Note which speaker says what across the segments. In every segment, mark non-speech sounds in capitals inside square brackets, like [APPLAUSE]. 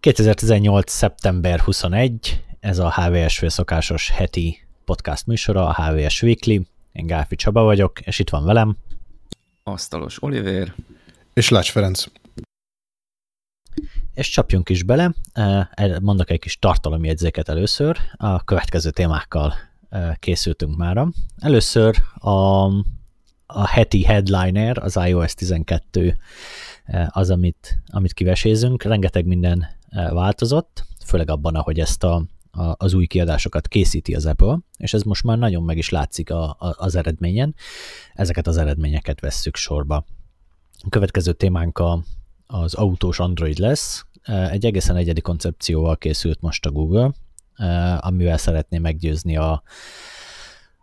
Speaker 1: 2018. szeptember 21, ez a HVS szokásos heti podcast műsora, a HVS Weekly. Én Gáfi Csaba vagyok, és itt van velem.
Speaker 2: Asztalos Oliver.
Speaker 3: És Lács Ferenc.
Speaker 1: És csapjunk is bele, mondok egy kis tartalomjegyzéket először, a következő témákkal készültünk mára. Először a, a heti headliner, az iOS 12 az, amit, amit kivesézünk. Rengeteg minden változott, főleg abban, ahogy ezt a, a, az új kiadásokat készíti az Apple, és ez most már nagyon meg is látszik a, a, az eredményen. Ezeket az eredményeket vesszük sorba. A következő témánk a, az autós Android lesz. Egy egészen egyedi koncepcióval készült most a Google, amivel szeretné meggyőzni a,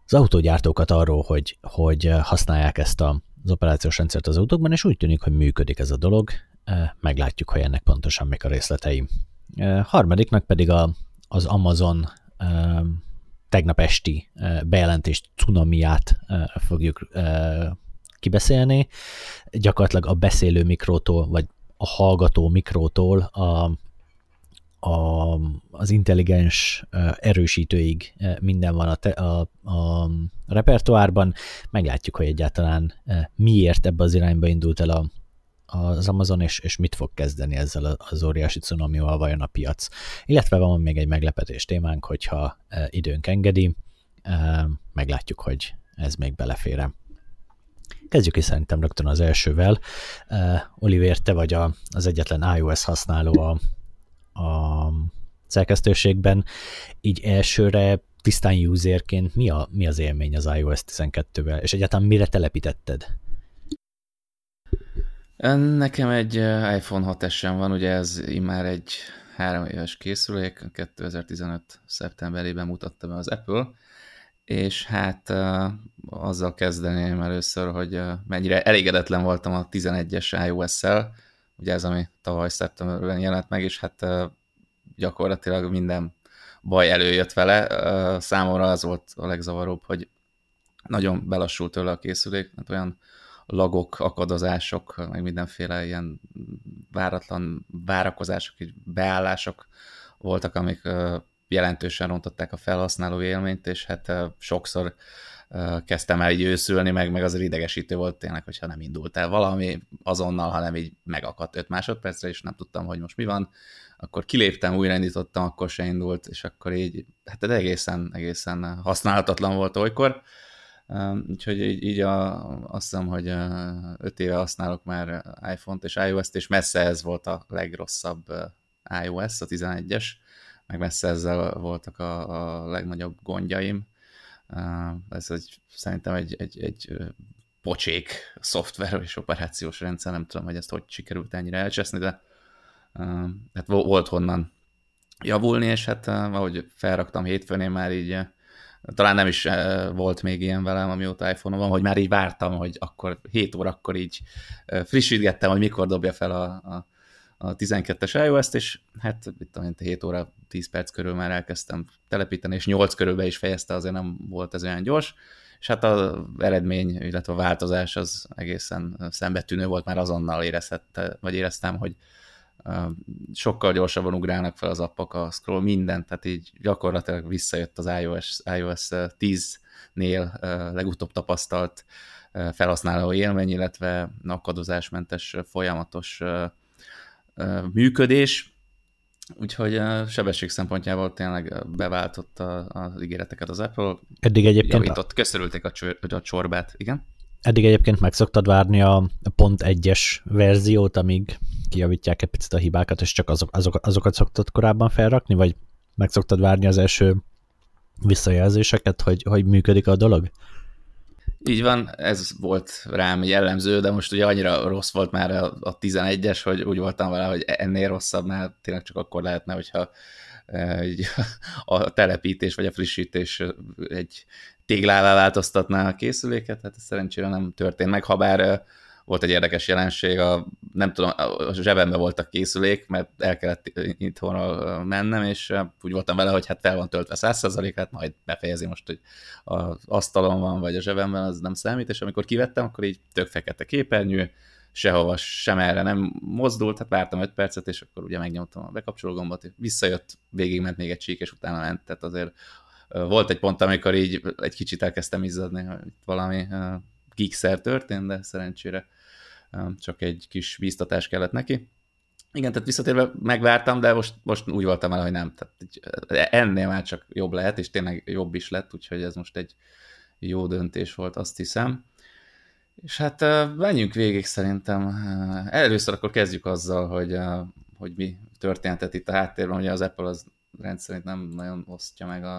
Speaker 1: az autógyártókat arról, hogy, hogy használják ezt a, az operációs rendszert az autókban, és úgy tűnik, hogy működik ez a dolog. Meglátjuk, hogy ennek pontosan mik a részletei. Harmadiknak pedig a, az Amazon tegnap esti bejelentés cunamiát fogjuk kibeszélni. Gyakorlatilag a beszélő mikrótól, vagy a hallgató mikrótól a, a, az intelligens erősítőig minden van a, te, a, a repertoárban. Meglátjuk, hogy egyáltalán miért ebbe az irányba indult el a, az Amazon, és, és mit fog kezdeni ezzel az óriási cunamival vajon a piac. Illetve van még egy meglepetés témánk, hogyha időnk engedi, meglátjuk, hogy ez még belefér Kezdjük is szerintem rögtön az elsővel. Uh, Oliver, te vagy az egyetlen iOS használó a, a szerkesztőségben, így elsőre tisztán userként mi, a, mi az élmény az iOS 12-vel, és egyáltalán mire telepítetted?
Speaker 2: Nekem egy iPhone 6 s van, ugye ez már egy három éves készülék, 2015. szeptemberében mutatta be az Apple, és hát azzal kezdeném először, hogy mennyire elégedetlen voltam a 11-es iOS-szel, ugye ez, ami tavaly szeptemberben jelent meg, és hát gyakorlatilag minden baj előjött vele. Számomra az volt a legzavaróbb, hogy nagyon belassult tőle a készülék, mert olyan lagok, akadozások, meg mindenféle ilyen váratlan várakozások, beállások voltak, amik jelentősen rontották a felhasználó élményt, és hát sokszor kezdtem el így őszülni, meg, meg azért idegesítő volt tényleg, hogyha nem indult el valami azonnal, hanem így megakadt 5 másodpercre, és nem tudtam, hogy most mi van. Akkor kiléptem, újraindítottam, akkor se indult, és akkor így, hát ez egészen, egészen használhatatlan volt olykor. Úgyhogy így, így a, azt hiszem, hogy 5 éve használok már iPhone-t és iOS-t, és messze ez volt a legrosszabb iOS, a 11-es, meg messze ezzel voltak a, a legnagyobb gondjaim. Ez egy, szerintem egy, egy, egy pocsék szoftver és operációs rendszer, nem tudom, hogy ezt hogy sikerült ennyire elcseszni, de hát volt honnan javulni, és hát ahogy felraktam hétfőn, én már így talán nem is volt még ilyen velem, amióta iPhone van, hogy már így vártam, hogy akkor 7 órakor így frissítgettem, hogy mikor dobja fel a, a a 12-es iOS-t, és hát itt tudom, 7 óra 10 perc körül már elkezdtem telepíteni, és 8 körülbe is fejezte, azért nem volt ez olyan gyors, és hát az eredmény, illetve a változás az egészen szembetűnő volt, már azonnal érezhette, vagy éreztem, hogy sokkal gyorsabban ugrálnak fel az appok, a scroll, minden, tehát így gyakorlatilag visszajött az iOS, iOS 10-nél legutóbb tapasztalt felhasználó élmény, illetve akadozásmentes folyamatos működés, úgyhogy a sebesség szempontjából tényleg beváltotta az ígéreteket az Apple.
Speaker 1: Eddig egyébként...
Speaker 2: Javított, köszörülték a, csor, a csorbát, igen?
Speaker 1: Eddig egyébként meg szoktad várni a pont egyes verziót, amíg kijavítják egy picit a hibákat, és csak azok, azok, azokat szoktad korábban felrakni, vagy meg szoktad várni az első visszajelzéseket, hogy, hogy működik a dolog?
Speaker 2: Így van, ez volt rám jellemző, de most ugye annyira rossz volt már a, a 11-es, hogy úgy voltam vele, hogy ennél rosszabb már tényleg csak akkor lehetne, hogyha e, [LAUGHS] a telepítés vagy a frissítés egy téglává változtatná a készüléket, hát ez szerencsére nem történt meg, ha bár e, volt egy érdekes jelenség, a, nem tudom, a zsebembe volt a készülék, mert el kellett itthonról mennem, és úgy voltam vele, hogy hát fel van töltve 100 hát majd befejezi most, hogy az asztalon van, vagy a zsebemben, az nem számít, és amikor kivettem, akkor így tök fekete képernyő, sehova, sem erre nem mozdult, hát vártam 5 percet, és akkor ugye megnyomtam a bekapcsoló gombot, és visszajött, végigment még egy csík, és utána ment, tehát azért volt egy pont, amikor így egy kicsit elkezdtem izzadni, hogy valami geekszer történt, de szerencsére csak egy kis bíztatás kellett neki. Igen, tehát visszatérve megvártam, de most, most úgy voltam el, hogy nem. Tehát ennél már csak jobb lehet, és tényleg jobb is lett, úgyhogy ez most egy jó döntés volt, azt hiszem. És hát menjünk végig szerintem. Először akkor kezdjük azzal, hogy, hogy mi történtet itt a háttérben. Ugye az Apple az rendszerint nem nagyon osztja meg a,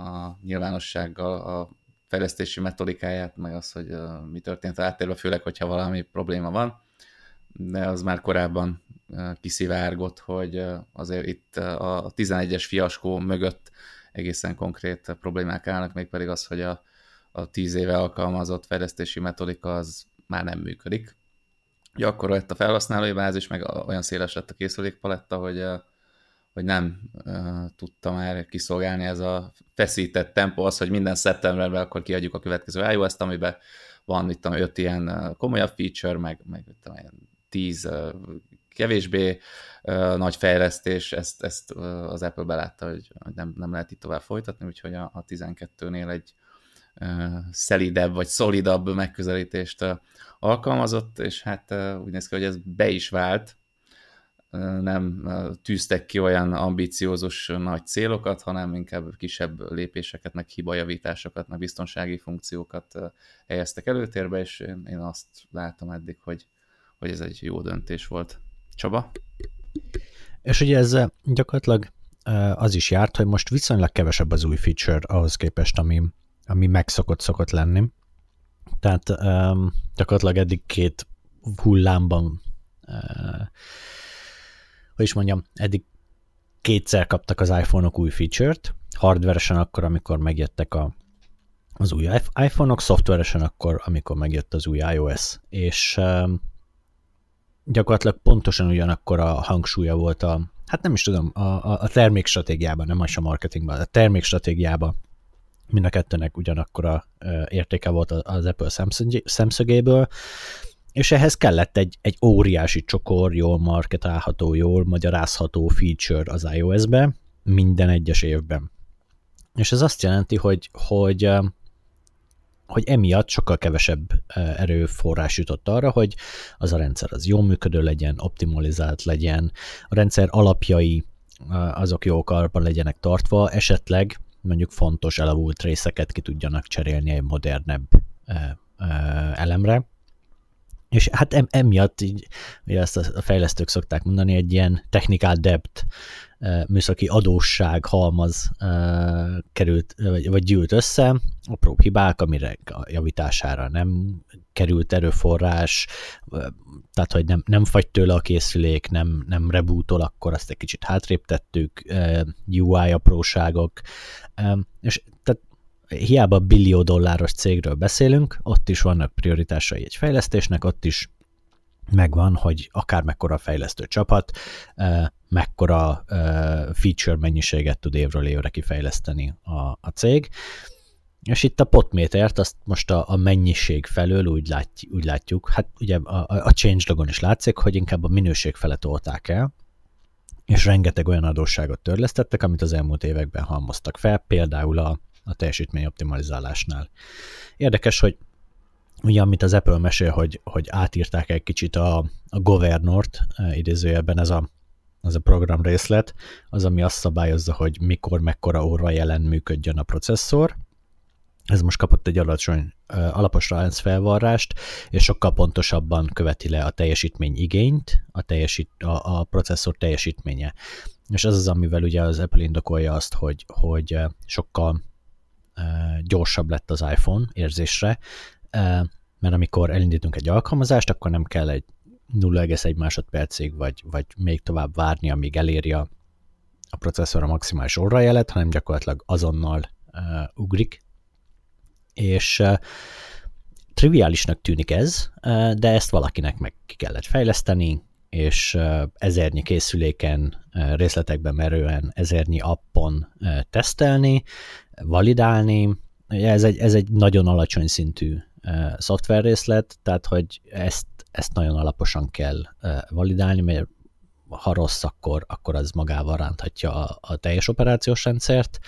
Speaker 2: a nyilvánossággal a fejlesztési metodikáját, meg az, hogy mi történt a háttérben, főleg, hogyha valami probléma van. De az már korábban kiszivárgott, hogy azért itt a 11-es fiaskó mögött egészen konkrét problémák állnak, mégpedig az, hogy a, a 10 éve alkalmazott fejlesztési metodika az már nem működik. Ugye akkor a felhasználói bázis, meg olyan széles lett a készülékpaletta, hogy, hogy nem uh, tudta már kiszolgálni ez a feszített tempó, az, hogy minden szeptemberben akkor kiadjuk a következő iOS-t, amiben van itt öt ilyen komolyabb feature, meg, meg itt ilyen tíz uh, kevésbé uh, nagy fejlesztés, ezt, ezt uh, az Apple belátta, hogy nem, nem lehet itt tovább folytatni, úgyhogy a, a 12-nél egy uh, szelidebb vagy szolidabb megközelítést uh, alkalmazott, és hát uh, úgy néz ki, hogy ez be is vált, nem tűztek ki olyan ambiciózus nagy célokat, hanem inkább kisebb lépéseket, meg hibajavításokat, meg biztonsági funkciókat helyeztek előtérbe, és én azt látom eddig, hogy, hogy ez egy jó döntés volt. Csaba?
Speaker 1: És ugye ez gyakorlatilag az is járt, hogy most viszonylag kevesebb az új feature ahhoz képest, ami, ami megszokott szokott lenni. Tehát um, gyakorlatilag eddig két hullámban hogy is mondjam, eddig kétszer kaptak az iPhone-ok új feature-t, hardveresen akkor, amikor megjöttek a, az új iPhone-ok, szoftveresen akkor, amikor megjött az új iOS, és um, gyakorlatilag pontosan ugyanakkor a hangsúlya volt a, hát nem is tudom, a, a, a termékstratégiában, nem is a marketingban, a termékstratégiában. Mind a kettőnek ugyanakkor a értéke volt az Apple szemszögéből, és ehhez kellett egy, egy óriási csokor, jól marketálható, jól magyarázható feature az iOS-be minden egyes évben. És ez azt jelenti, hogy, hogy, hogy emiatt sokkal kevesebb erőforrás jutott arra, hogy az a rendszer az jól működő legyen, optimalizált legyen, a rendszer alapjai azok jó karban legyenek tartva, esetleg mondjuk fontos elavult részeket ki tudjanak cserélni egy modernebb elemre, és hát em, emiatt így, ugye ezt a fejlesztők szokták mondani, egy ilyen technical debt, műszaki adósság halmaz került, vagy, vagy gyűlt össze, apró hibák, amire a javítására nem került erőforrás, tehát hogy nem, nem fagy tőle a készülék, nem, nem rebootol, akkor azt egy kicsit hátrébb tettük, UI apróságok, és tehát hiába billió dolláros cégről beszélünk, ott is vannak prioritásai egy fejlesztésnek, ott is megvan, hogy akár mekkora fejlesztő csapat, mekkora feature mennyiséget tud évről évre kifejleszteni a, a cég. És itt a potmétert, azt most a, a mennyiség felől úgy, lát, úgy látjuk, hát ugye a, a changelogon is látszik, hogy inkább a minőség fele tolták el, és rengeteg olyan adósságot törlesztettek, amit az elmúlt években halmoztak fel, például a, a teljesítmény optimalizálásnál. Érdekes, hogy ugye amit az Apple mesél, hogy, hogy átírták egy kicsit a, a governort, e, idézőjelben ez a, az a program részlet, az, ami azt szabályozza, hogy mikor, mekkora óra jelen működjön a processzor, ez most kapott egy alacsony alapos ránc felvarrást, és sokkal pontosabban követi le a teljesítmény igényt, a, teljesít, a, a processzor teljesítménye. És ez az, amivel ugye az Apple indokolja azt, hogy, hogy sokkal gyorsabb lett az iPhone érzésre, mert amikor elindítunk egy alkalmazást, akkor nem kell egy 0,1 másodpercig, vagy, vagy még tovább várni, amíg eléri a, a processzor a maximális órajelet, hanem gyakorlatilag azonnal uh, ugrik. És uh, triviálisnak tűnik ez, uh, de ezt valakinek meg ki kellett fejleszteni, és uh, ezernyi készüléken, uh, részletekben merően, ezernyi appon uh, tesztelni, validálni. Ez egy, ez egy nagyon alacsony szintű szoftverrészlet, tehát hogy ezt ezt nagyon alaposan kell validálni, mert ha rossz, akkor, akkor az magával ránthatja a, a teljes operációs rendszert.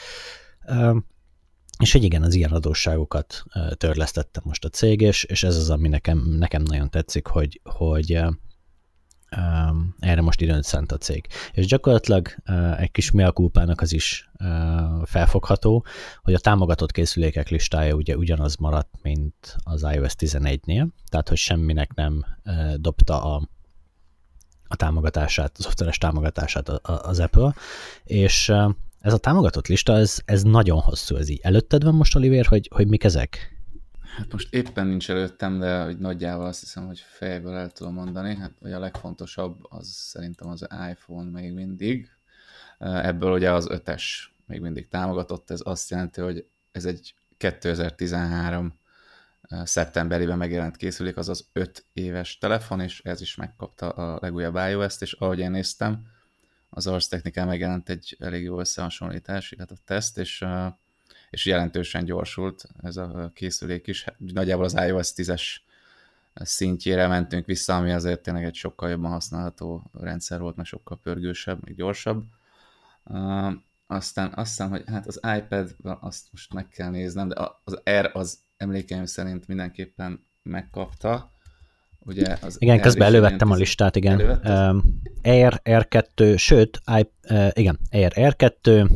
Speaker 1: És hogy igen, az ilyen adósságokat törlesztette most a cég, és, és ez az, ami nekem, nekem nagyon tetszik, hogy, hogy um, erre most időt szent a cég. És gyakorlatilag egy kis meakulpának az is felfogható, hogy a támogatott készülékek listája ugye ugyanaz maradt, mint az iOS 11-nél, tehát hogy semminek nem dobta a, a támogatását, a szoftveres támogatását az Apple, és ez a támogatott lista, ez, ez nagyon hosszú, ez így. Előtted van most, Oliver, hogy, hogy mik ezek?
Speaker 2: Hát most éppen nincs előttem, de hogy nagyjából azt hiszem, hogy fejből el tudom mondani. Hát vagy a legfontosabb az szerintem az iPhone még mindig. Ebből ugye az 5-es még mindig támogatott, ez azt jelenti, hogy ez egy 2013 szeptemberében megjelent készülék, az az 5 éves telefon, és ez is megkapta a legújabb iOS-t, és ahogy én néztem, az Ars Technikán megjelent egy elég jó összehasonlítás, illetve a teszt, és és jelentősen gyorsult ez a készülék is. Nagyjából az iOS 10-es szintjére mentünk vissza, ami azért tényleg egy sokkal jobban használható rendszer volt, mert sokkal pörgősebb, még gyorsabb. Uh, aztán azt hiszem, hogy hát az iPad, azt most meg kell néznem, de az R az emlékeim szerint mindenképpen megkapta. Ugye az
Speaker 1: igen, R közben elővettem a listát, igen. Um, Air, R2, sőt, I, uh, igen, Air, R2,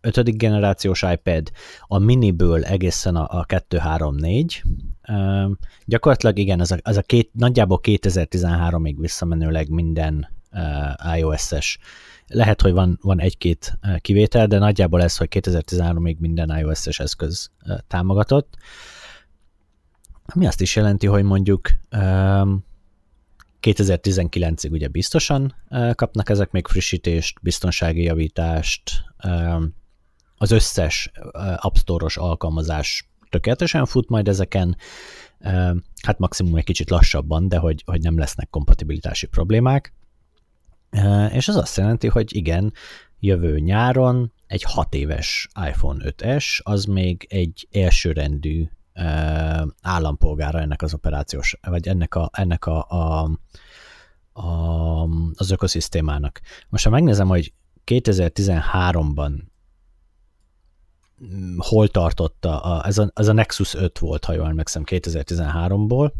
Speaker 1: ötödik generációs iPad, a miniből egészen a, a 2-3-4. Uh, gyakorlatilag igen, az a, az a két, nagyjából 2013-ig visszamenőleg minden iOS-es. Lehet, hogy van, van egy-két kivétel, de nagyjából ez, hogy 2013-ig minden iOS-es eszköz támogatott. Ami azt is jelenti, hogy mondjuk 2019-ig ugye biztosan kapnak ezek még frissítést, biztonsági javítást, az összes App Store-os alkalmazás tökéletesen fut majd ezeken, hát maximum egy kicsit lassabban, de hogy, hogy nem lesznek kompatibilitási problémák. És ez azt jelenti, hogy igen, jövő nyáron egy 6 éves iPhone 5S, az még egy elsőrendű állampolgára ennek az operációs, vagy ennek, a, ennek a, a, a, az ökoszisztémának. Most ha megnézem, hogy 2013-ban mm, hol tartotta, a, ez, a, ez a Nexus 5 volt, ha jól emlékszem, 2013-ból,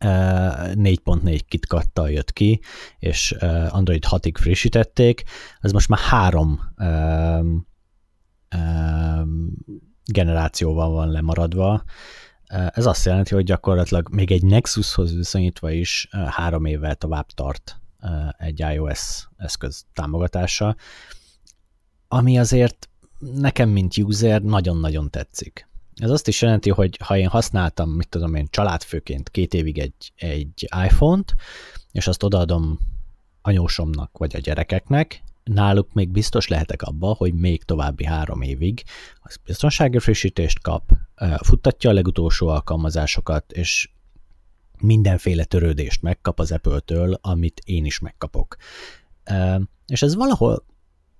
Speaker 1: 4.4 kitkattal jött ki, és Android 6-ig frissítették, ez most már három generációval van lemaradva. Ez azt jelenti, hogy gyakorlatilag még egy Nexushoz viszonyítva is három évvel tovább tart egy iOS eszköz támogatása, ami azért nekem, mint user, nagyon-nagyon tetszik. Ez azt is jelenti, hogy ha én használtam, mit tudom én, családfőként két évig egy, egy iPhone-t, és azt odaadom anyósomnak vagy a gyerekeknek, náluk még biztos lehetek abba, hogy még további három évig az biztonsági frissítést kap, futtatja a legutolsó alkalmazásokat, és mindenféle törődést megkap az Apple-től, amit én is megkapok. És ez valahol,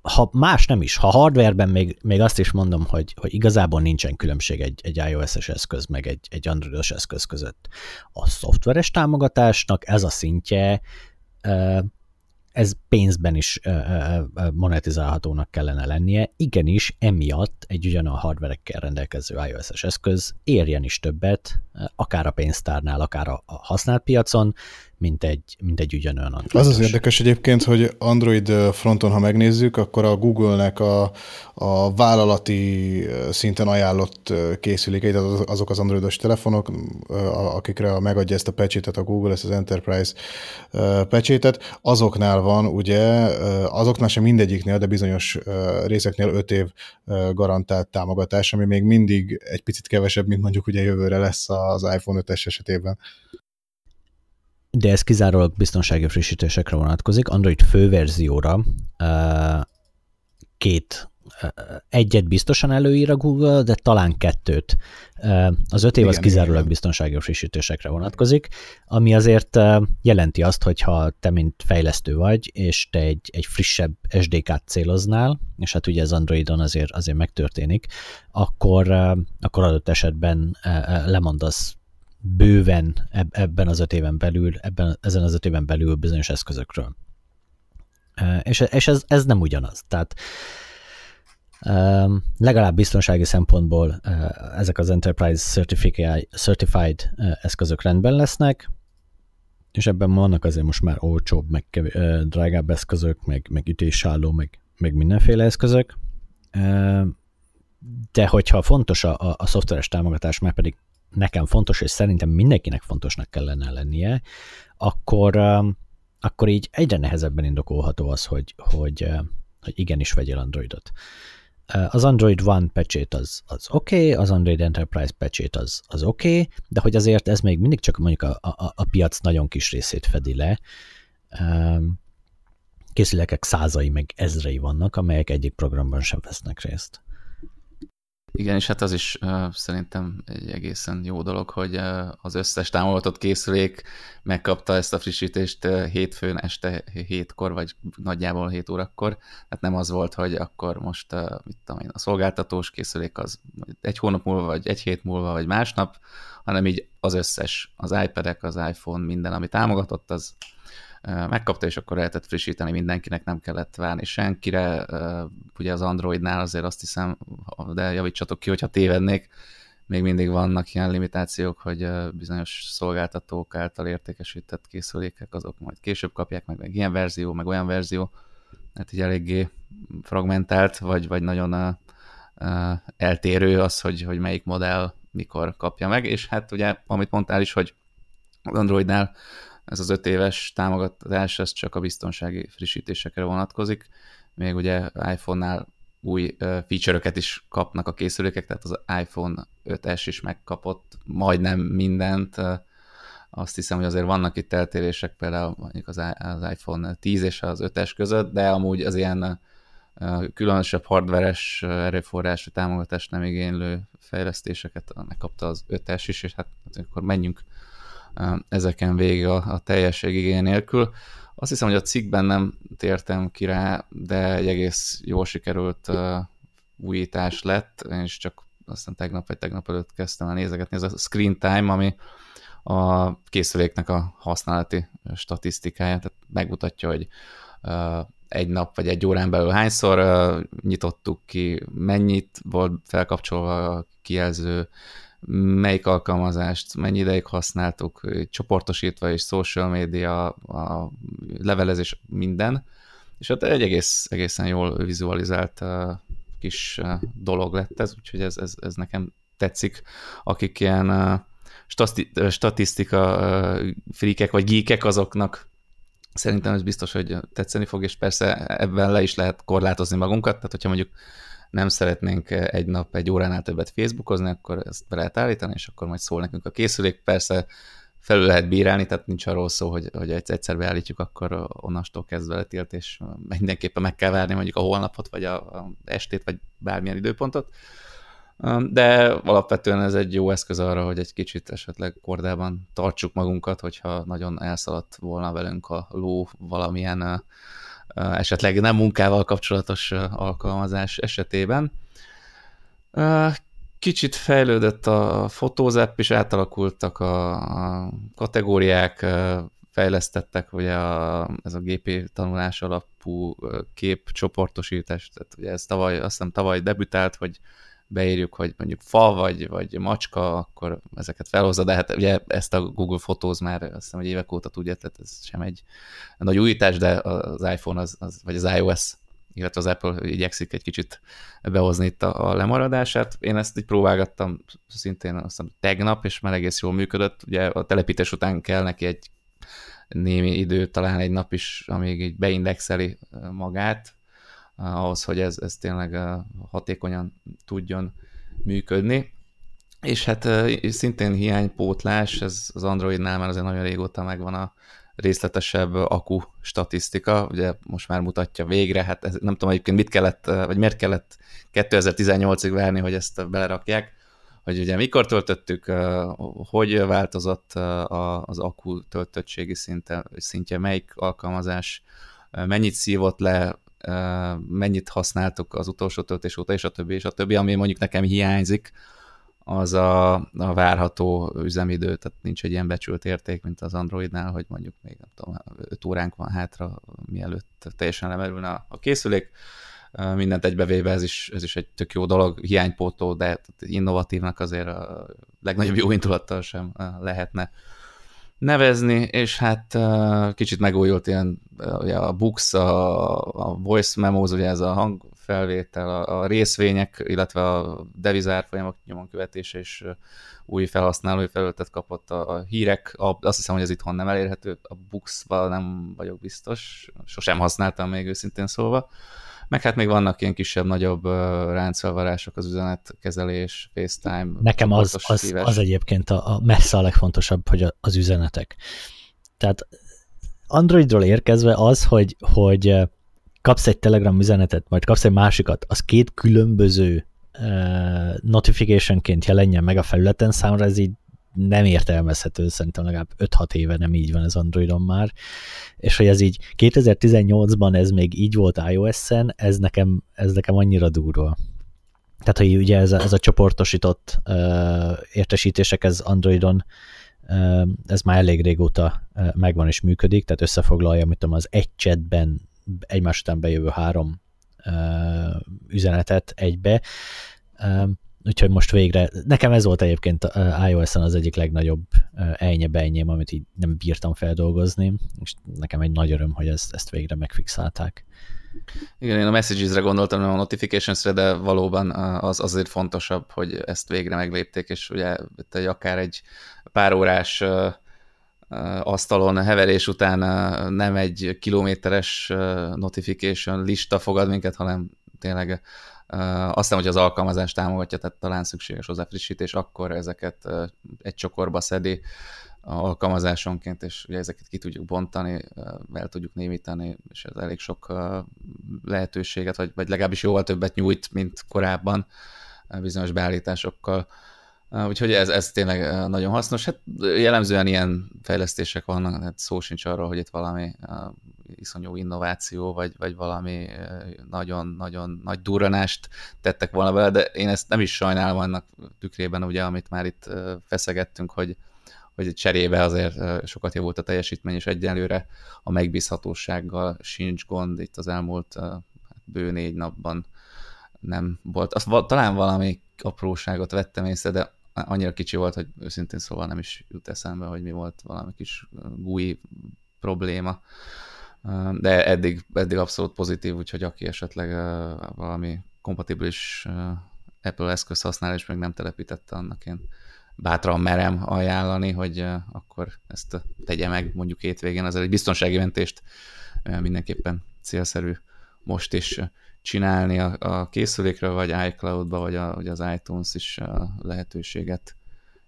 Speaker 1: ha más nem is, ha hardwareben még, még azt is mondom, hogy, hogy igazából nincsen különbség egy, egy iOS-es eszköz meg egy, egy Android-os eszköz között. A szoftveres támogatásnak ez a szintje ez pénzben is monetizálhatónak kellene lennie. Igenis, emiatt egy ugyanolyan hardverekkel rendelkező iOS-es eszköz érjen is többet, akár a pénztárnál, akár a használt piacon, mint egy, mint egy ugyanolyan
Speaker 3: Android. Az az érdekes egyébként, hogy Android fronton, ha megnézzük, akkor a Google-nek a, a vállalati szinten ajánlott készülékeit, azok az androidos telefonok, akikre megadja ezt a pecsétet a Google, ezt az Enterprise pecsétet, azoknál van ugye, azoknál sem mindegyiknél, de bizonyos részeknél 5 év garantált támogatás, ami még mindig egy picit kevesebb, mint mondjuk ugye jövőre lesz az iPhone 5-es esetében
Speaker 1: de ez kizárólag biztonsági frissítésekre vonatkozik. Android főverzióra két egyet biztosan előír a Google, de talán kettőt. Az öt év igen, az kizárólag igen. biztonsági frissítésekre vonatkozik, ami azért jelenti azt, hogy ha te mint fejlesztő vagy, és te egy, egy frissebb SDK-t céloznál, és hát ugye ez Androidon azért, azért megtörténik, akkor, akkor adott esetben lemondasz bőven ebben az öt éven belül, ebben, ezen az öt éven belül bizonyos eszközökről. És, és ez, ez nem ugyanaz. Tehát legalább biztonsági szempontból ezek az Enterprise Certified eszközök rendben lesznek, és ebben vannak azért most már olcsóbb, meg drágább eszközök, meg, meg ütésálló, meg, meg mindenféle eszközök. De hogyha fontos a, a, szoftveres támogatás, mert pedig nekem fontos, és szerintem mindenkinek fontosnak kellene lennie, akkor, akkor így egyre nehezebben indokolható az, hogy, hogy, hogy igenis vegyél Androidot. Az Android One patch az, az oké, okay, az Android Enterprise patch az, az oké, okay, de hogy azért ez még mindig csak mondjuk a, a, a piac nagyon kis részét fedi le. Készülékek százai meg ezrei vannak, amelyek egyik programban sem vesznek részt.
Speaker 2: Igen, és hát az is uh, szerintem egy egészen jó dolog, hogy uh, az összes támogatott készülék megkapta ezt a frissítést uh, hétfőn este hétkor, vagy nagyjából 7 órakor. Hát nem az volt, hogy akkor most uh, mit tudom én, a szolgáltatós készülék az egy hónap múlva, vagy egy hét múlva, vagy másnap, hanem így az összes, az iPad-ek, az iPhone, minden, ami támogatott, az megkapta, és akkor lehetett frissíteni mindenkinek, nem kellett várni senkire. Ugye az Androidnál azért azt hiszem, de javítsatok ki, hogyha tévednék, még mindig vannak ilyen limitációk, hogy bizonyos szolgáltatók által értékesített készülékek, azok majd később kapják meg, meg ilyen verzió, meg olyan verzió, hát így eléggé fragmentált, vagy, vagy nagyon uh, eltérő az, hogy, hogy melyik modell mikor kapja meg, és hát ugye, amit mondtál is, hogy az Androidnál ez az öt éves támogatás, ez csak a biztonsági frissítésekre vonatkozik. Még ugye iPhone-nál új feature-öket is kapnak a készülékek, tehát az iPhone 5S is megkapott majdnem mindent. Azt hiszem, hogy azért vannak itt eltérések például mondjuk az, iPhone 10 és az 5S között, de amúgy az ilyen különösebb hardveres erőforrású támogatást nem igénylő fejlesztéseket megkapta az 5S is, és hát akkor menjünk ezeken végig a, a teljesség igény nélkül. Azt hiszem, hogy a cikkben nem tértem ki rá, de egy egész jól sikerült uh, újítás lett, én is csak aztán tegnap vagy tegnap előtt kezdtem el nézegetni, ez a screen time, ami a készüléknek a használati statisztikája, tehát megmutatja, hogy uh, egy nap vagy egy órán belül hányszor uh, nyitottuk ki, mennyit volt felkapcsolva a kijelző, melyik alkalmazást, mennyi ideig használtuk, csoportosítva és social media, a levelezés, minden. És ott egy egész, egészen jól vizualizált kis dolog lett ez, úgyhogy ez, ez, ez nekem tetszik, akik ilyen stati statisztika frikek vagy geekek azoknak szerintem ez biztos, hogy tetszeni fog, és persze ebben le is lehet korlátozni magunkat, tehát hogyha mondjuk nem szeretnénk egy nap egy óránál többet Facebookozni, akkor ezt be lehet állítani, és akkor majd szól nekünk a készülék. Persze felül lehet bírálni, tehát nincs arról szó, hogy, hogy egyszer beállítjuk, akkor onnastól kezdve letilt, és mindenképpen meg kell várni mondjuk a holnapot, vagy a, a estét, vagy bármilyen időpontot. De alapvetően ez egy jó eszköz arra, hogy egy kicsit esetleg kordában tartsuk magunkat, hogyha nagyon elszaladt volna velünk a ló valamilyen esetleg nem munkával kapcsolatos alkalmazás esetében. Kicsit fejlődött a fotózep, és átalakultak a kategóriák, fejlesztettek ugye a, ez a GP tanulás alapú kép csoportosítás, tehát ugye ez tavaly, azt hiszem tavaly debütált, hogy beírjuk, hogy mondjuk fa vagy, vagy macska, akkor ezeket felhozza, de hát ugye ezt a Google Photos már azt hiszem, hogy évek óta tudja, tehát ez sem egy nagy újítás, de az iPhone az, az vagy az iOS, illetve az Apple igyekszik egy kicsit behozni itt a, a lemaradását. Én ezt így próbálgattam szintén azt hiszem tegnap, és már egész jól működött. Ugye a telepítés után kell neki egy némi idő, talán egy nap is, amíg így beindexeli magát, ahhoz, hogy ez, ez tényleg hatékonyan tudjon működni. És hát szintén hiánypótlás, ez az Androidnál már azért nagyon régóta megvan a részletesebb akku statisztika, ugye most már mutatja végre, hát ez, nem tudom egyébként mit kellett, vagy miért kellett 2018-ig várni, hogy ezt belerakják, hogy ugye mikor töltöttük, hogy változott az akku töltöttségi szinte, szintje, melyik alkalmazás mennyit szívott le, mennyit használtuk az utolsó töltés óta, és a többi, és a többi, ami mondjuk nekem hiányzik, az a, a várható üzemidő, tehát nincs egy ilyen becsült érték, mint az Androidnál, hogy mondjuk még nem tudom, 5 óránk van hátra, mielőtt teljesen lemerülne a, készülék. Mindent egybevéve ez is, ez is egy tök jó dolog, hiánypótó, de innovatívnak azért a legnagyobb jó indulattal sem lehetne nevezni, és hát kicsit megújult ilyen ugye a books, a, a voice memos, ugye ez a hangfelvétel, a, a részvények, illetve a devizár folyamok nyomon követése, és új felhasználói felületet kapott a, a hírek, a, azt hiszem, hogy ez itthon nem elérhető, a books nem vagyok biztos, sosem használtam még őszintén szólva. Meg hát még vannak ilyen kisebb-nagyobb ráncfelvarások, az üzenetkezelés, FaceTime.
Speaker 1: Nekem az, az, az egyébként a, a messze a legfontosabb, hogy a, az üzenetek. Tehát Androidról érkezve az, hogy, hogy kapsz egy Telegram üzenetet, majd kapsz egy másikat, az két különböző notificationként jelenjen meg a felületen, számra ez így nem értelmezhető, szerintem legalább 5-6 éve nem így van ez Androidon már, és hogy ez így 2018-ban ez még így volt iOS-en, ez nekem, ez nekem annyira durva. Tehát, hogy ugye ez a, ez a csoportosított uh, értesítések, ez Androidon uh, ez már elég régóta uh, megvan és működik, tehát összefoglalja, mit tudom, az egy chatben egymás után bejövő három uh, üzenetet egybe. Um, úgyhogy most végre, nekem ez volt egyébként iOS-en az egyik legnagyobb ejnye bejnyém, amit így nem bírtam feldolgozni, és nekem egy nagy öröm, hogy ezt, ezt végre megfixálták.
Speaker 2: Igen, én a messages-re gondoltam, nem a notifications-re, de valóban az azért fontosabb, hogy ezt végre meglépték, és ugye egy, akár egy pár órás asztalon heverés után nem egy kilométeres notification lista fogad minket, hanem tényleg azt hiszem, hogy az alkalmazás támogatja, tehát talán szükséges hozzá frissítés, akkor ezeket egy csokorba szedi alkalmazásonként, és ugye ezeket ki tudjuk bontani, el tudjuk némítani, és ez elég sok lehetőséget, vagy, vagy legalábbis jóval többet nyújt, mint korábban bizonyos beállításokkal. Úgyhogy ez, ez tényleg nagyon hasznos. Hát jellemzően ilyen fejlesztések vannak, hát szó sincs arról, hogy itt valami iszonyú innováció, vagy, vagy valami nagyon-nagyon nagy durranást tettek volna vele, de én ezt nem is sajnálom annak tükrében, ugye, amit már itt feszegettünk, hogy, hogy cserébe azért sokat javult a teljesítmény, és egyelőre a megbízhatósággal sincs gond itt az elmúlt hát bő négy napban nem volt. Azt talán valami apróságot vettem észre, de annyira kicsi volt, hogy őszintén szóval nem is jut eszembe, hogy mi volt valami kis GUI probléma. De eddig, eddig abszolút pozitív, úgyhogy aki esetleg valami kompatibilis Apple eszköz használ, és még nem telepítette, annak én bátran merem ajánlani, hogy akkor ezt tegye meg mondjuk hétvégén, azért egy biztonsági mentést mindenképpen célszerű most is csinálni a, a készülékről, vagy iCloud-ba, vagy, a, vagy az iTunes is lehetőséget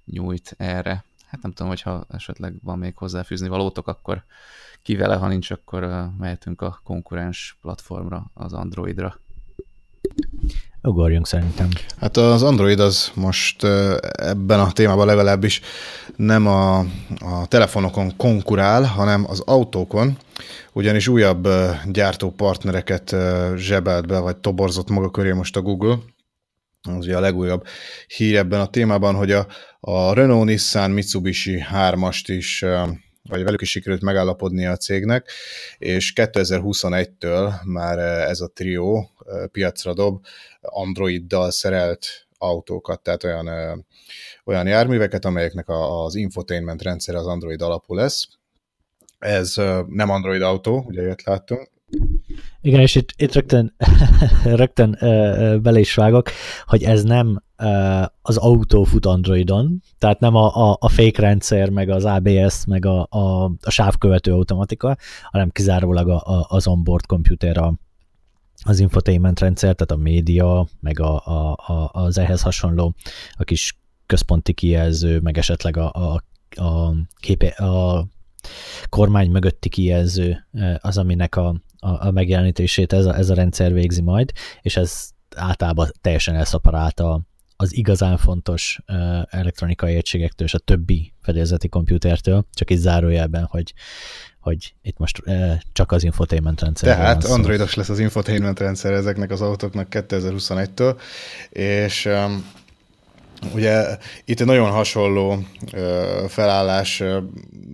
Speaker 2: nyújt erre. Hát nem tudom, hogyha esetleg van még hozzáfűzni valótok, akkor ki vele, ha nincs, akkor mehetünk a konkurens platformra, az Androidra.
Speaker 1: Ugorjunk szerintem.
Speaker 3: Hát az Android az most ebben a témában legalábbis nem a, a telefonokon konkurál, hanem az autókon, ugyanis újabb gyártópartnereket zsebelt be, vagy toborzott maga köré most a Google. Az ugye a legújabb hír ebben a témában, hogy a, a Renault, Nissan, Mitsubishi 3-ast is vagy velük is sikerült megállapodni a cégnek, és 2021-től már ez a trió piacra dob Androiddal szerelt autókat, tehát olyan, olyan járműveket, amelyeknek az infotainment rendszer az Android alapú lesz. Ez nem Android autó, ugye jött láttunk,
Speaker 1: igen, és itt, itt rögtön, [LAUGHS] rögtön bele is vágok, hogy ez nem az autó fut Androidon, tehát nem a, a, a fake rendszer, meg az ABS, meg a, a, a sávkövető automatika, hanem kizárólag a, a, az onboard computer, a, az infotainment rendszer, tehát a média, meg a, a, a, az ehhez hasonló a kis központi kijelző, meg esetleg a, a, a, képe, a kormány mögötti kijelző az, aminek a, a, a megjelenítését ez a, ez a rendszer végzi majd, és ez általában teljesen elszaparálta az igazán fontos elektronikai egységektől és a többi fedélzeti komputertől, csak itt zárójelben, hogy, hogy itt most csak az infotainment rendszer.
Speaker 3: Tehát androidos lesz az infotainment rendszer ezeknek az autóknak 2021-től, és Ugye itt egy nagyon hasonló felállás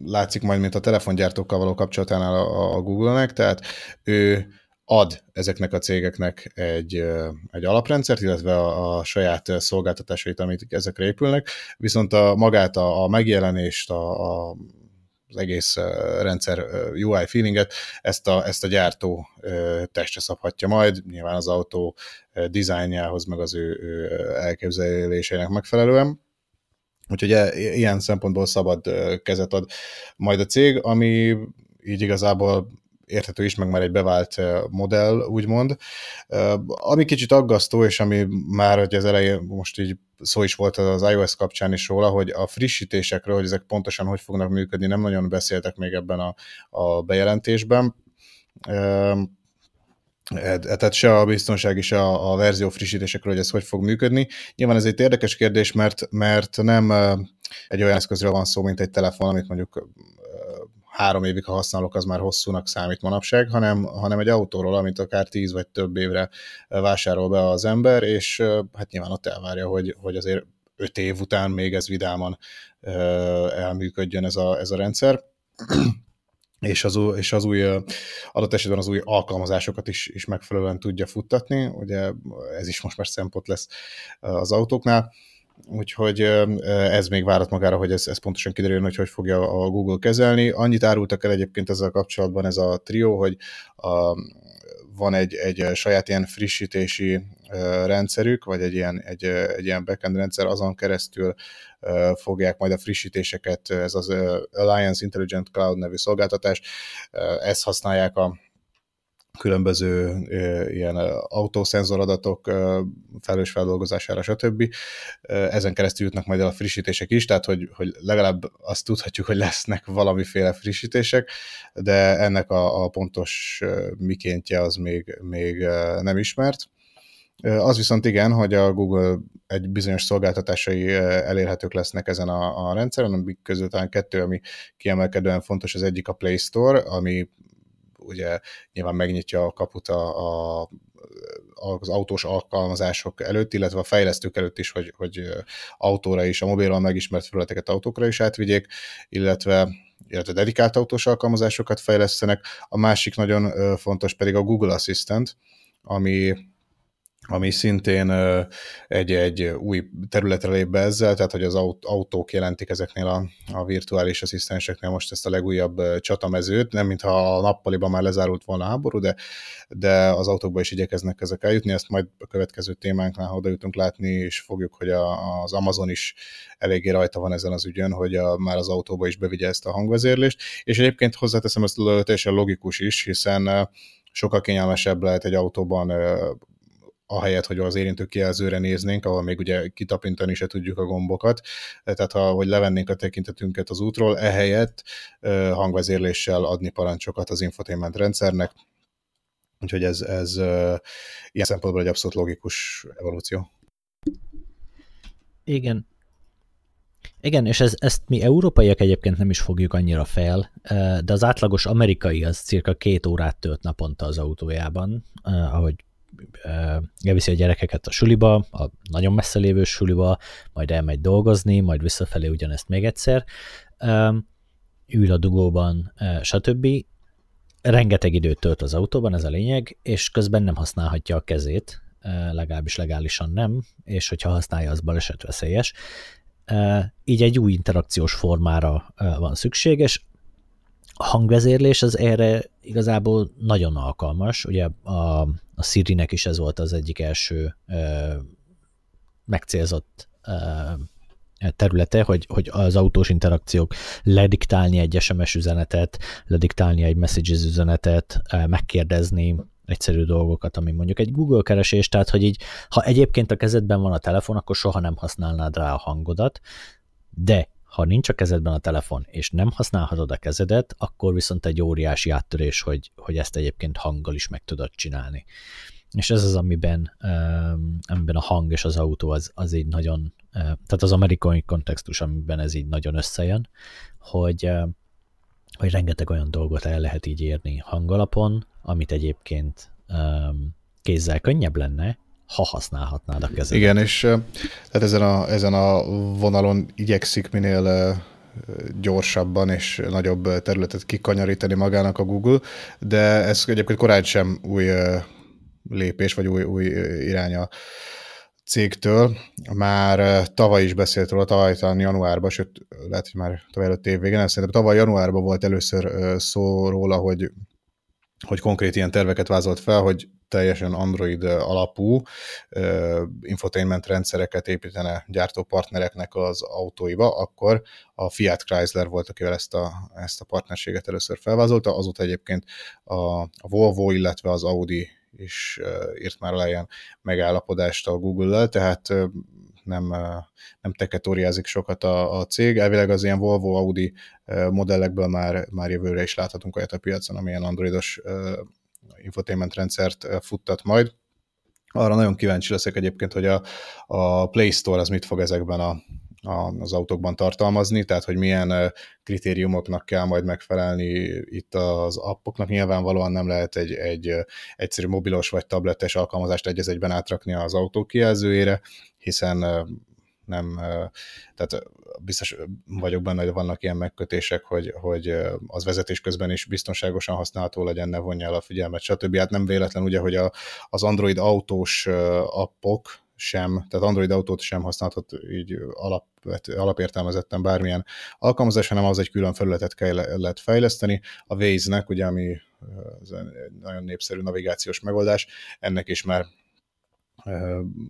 Speaker 3: látszik majd, mint a telefongyártókkal való kapcsolatánál a Google-nek, tehát ő ad ezeknek a cégeknek egy, egy alaprendszert, illetve a, a saját szolgáltatásait, amit ezekre épülnek, viszont a magát, a, a megjelenést, a, a, az egész rendszer UI feelinget, ezt a, ezt a gyártó testre szabhatja majd, nyilván az autó dizájnjához, meg az ő, ő elképzeléseinek megfelelően. Úgyhogy e, ilyen szempontból szabad kezet ad majd a cég, ami így igazából érthető is, meg már egy bevált modell, úgymond. Ami kicsit aggasztó, és ami már hogy az elején most így szó is volt az iOS kapcsán is róla, hogy a frissítésekről, hogy ezek pontosan hogy fognak működni, nem nagyon beszéltek még ebben a, a bejelentésben. E, tehát se a biztonsági, se a, a verzió frissítésekről, hogy ez hogy fog működni. Nyilván ez egy érdekes kérdés, mert, mert nem egy olyan eszközről van szó, mint egy telefon, amit mondjuk három évig, ha használok, az már hosszúnak számít manapság, hanem, hanem egy autóról, amit akár tíz vagy több évre vásárol be az ember, és hát nyilván ott elvárja, hogy, hogy azért öt év után még ez vidáman elműködjön ez a, ez a rendszer. [CLEARS THROAT] És az, új, és az új, adott esetben az új alkalmazásokat is, is megfelelően tudja futtatni, ugye ez is most már szempont lesz az autóknál, úgyhogy ez még várat magára, hogy ez, ez pontosan kiderüljön, hogy hogy fogja a Google kezelni. Annyit árultak el egyébként ezzel kapcsolatban ez a trió, hogy a, van egy, egy saját ilyen frissítési rendszerük, vagy egy ilyen, egy, egy ilyen backend rendszer, azon keresztül fogják majd a frissítéseket, ez az Alliance Intelligent Cloud nevű szolgáltatás, ezt használják a különböző ilyen autószenzoradatok felelős feldolgozására, stb. Ezen keresztül jutnak majd el a frissítések is, tehát hogy, hogy legalább azt tudhatjuk, hogy lesznek valamiféle frissítések, de ennek a, a pontos mikéntje az még, még nem ismert. Az viszont igen, hogy a Google egy bizonyos szolgáltatásai elérhetők lesznek ezen a, a rendszeren, amik közül talán kettő, ami kiemelkedően fontos, az egyik a Play Store, ami ugye nyilván megnyitja a kaput a, a az autós alkalmazások előtt, illetve a fejlesztők előtt is, hogy, hogy autóra is, a mobilon megismert felületeket autókra is átvigyék, illetve illetve dedikált autós alkalmazásokat fejlesztenek. A másik nagyon fontos pedig a Google Assistant, ami ami szintén egy-egy új területre lép be ezzel, tehát hogy az autók jelentik ezeknél a, a virtuális asszisztenseknél most ezt a legújabb csatamezőt, nem mintha a nappaliban már lezárult volna a háború, de, de az autókba is igyekeznek ezek eljutni, ezt majd a következő témánknál, ha oda jutunk látni, és fogjuk, hogy a, az Amazon is eléggé rajta van ezen az ügyön, hogy a, már az autóba is bevigye ezt a hangvezérlést, és egyébként hozzáteszem, ezt teljesen logikus is, hiszen sokkal kényelmesebb lehet egy autóban ahelyett, hogy az érintő kijelzőre néznénk, ahol még ugye kitapintani se tudjuk a gombokat, tehát ha, hogy levennénk a tekintetünket az útról, ehelyett hangvezérléssel adni parancsokat az infotainment rendszernek, úgyhogy ez, ez ilyen szempontból egy abszolút logikus evolúció.
Speaker 1: Igen. Igen, és ez, ezt mi európaiak egyébként nem is fogjuk annyira fel, de az átlagos amerikai az cirka két órát tölt naponta az autójában, ahogy elviszi a gyerekeket a suliba, a nagyon messze lévő suliba, majd elmegy dolgozni, majd visszafelé ugyanezt még egyszer, ül a dugóban, stb. Rengeteg időt tölt az autóban, ez a lényeg, és közben nem használhatja a kezét, legalábbis legálisan nem, és hogyha használja, az balesetveszélyes. Így egy új interakciós formára van szükséges, a hangvezérlés az erre igazából nagyon alkalmas. Ugye a, a Siri-nek is ez volt az egyik első ö, megcélzott ö, területe, hogy, hogy az autós interakciók lediktálni egy SMS üzenetet, lediktálni egy messages üzenetet, megkérdezni egyszerű dolgokat, ami mondjuk egy Google keresés, tehát hogy így, ha egyébként a kezedben van a telefon, akkor soha nem használnád rá a hangodat, de ha nincs a kezedben a telefon, és nem használhatod a kezedet, akkor viszont egy óriási áttörés, hogy, hogy ezt egyébként hanggal is meg tudod csinálni. És ez az, amiben, amiben a hang és az autó az, az így nagyon, tehát az amerikai kontextus, amiben ez így nagyon összejön, hogy, hogy rengeteg olyan dolgot el lehet így érni hangalapon, amit egyébként kézzel könnyebb lenne, ha használhatnád a kezed.
Speaker 3: Igen, és tehát ezen a, ezen a vonalon igyekszik minél gyorsabban és nagyobb területet kikanyarítani magának a Google, de ez egyébként korán sem új lépés, vagy új, új irány a cégtől. Már tavaly is beszélt róla, tavaly talán januárban, sőt, lehet, hogy már tavaly előtt év végén, szerintem tavaly januárban volt először szó róla, hogy hogy konkrét ilyen terveket vázolt fel, hogy teljesen Android alapú infotainment rendszereket építene gyártópartnereknek az autóiba, akkor a Fiat Chrysler volt, akivel ezt a, ezt a partnerséget először felvázolta, azóta egyébként a, a Volvo, illetve az Audi is írt már alá ilyen megállapodást a Google-lel, tehát nem, nem teketóriázik sokat a, a cég. Elvileg az ilyen Volvo, Audi modellekből már, már jövőre is láthatunk olyat a piacon, amilyen androidos infotainment rendszert futtat majd. Arra nagyon kíváncsi leszek egyébként, hogy a, a Play Store az mit fog ezekben a, a, az autókban tartalmazni, tehát hogy milyen kritériumoknak kell majd megfelelni itt az appoknak. Nyilvánvalóan nem lehet egy, egy egyszerű mobilos vagy tabletes alkalmazást egy egyben átrakni az autó kijelzőjére, hiszen nem, tehát biztos vagyok benne, hogy vannak ilyen megkötések, hogy, hogy az vezetés közben is biztonságosan használható legyen, ne vonja el a figyelmet, stb. Hát nem véletlen ugye, hogy a, az Android autós appok sem, tehát Android autót sem használhat így alap, alapértelmezetten bármilyen alkalmazás, hanem az egy külön felületet kell lehet fejleszteni. A Waze-nek, ugye, ami egy nagyon népszerű navigációs megoldás, ennek is már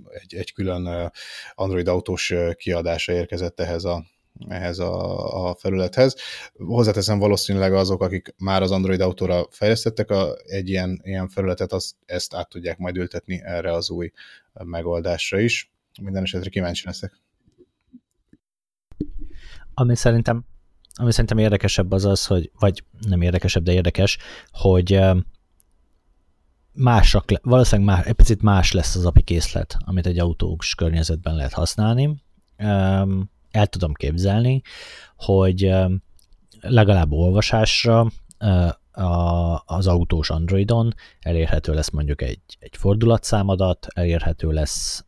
Speaker 3: egy, egy külön Android autós kiadása érkezett ehhez a, ehhez a, a felülethez. Hozzáteszem valószínűleg azok, akik már az Android autóra fejlesztettek a, egy ilyen, ilyen felületet, az, ezt át tudják majd ültetni erre az új megoldásra is. Minden esetre kíváncsi leszek.
Speaker 1: Ami szerintem, ami szerintem érdekesebb az az, hogy, vagy nem érdekesebb, de érdekes, hogy másak, valószínűleg más, egy picit más lesz az API készlet, amit egy autós környezetben lehet használni. El tudom képzelni, hogy legalább olvasásra az autós Androidon elérhető lesz mondjuk egy, egy fordulatszámadat, elérhető lesz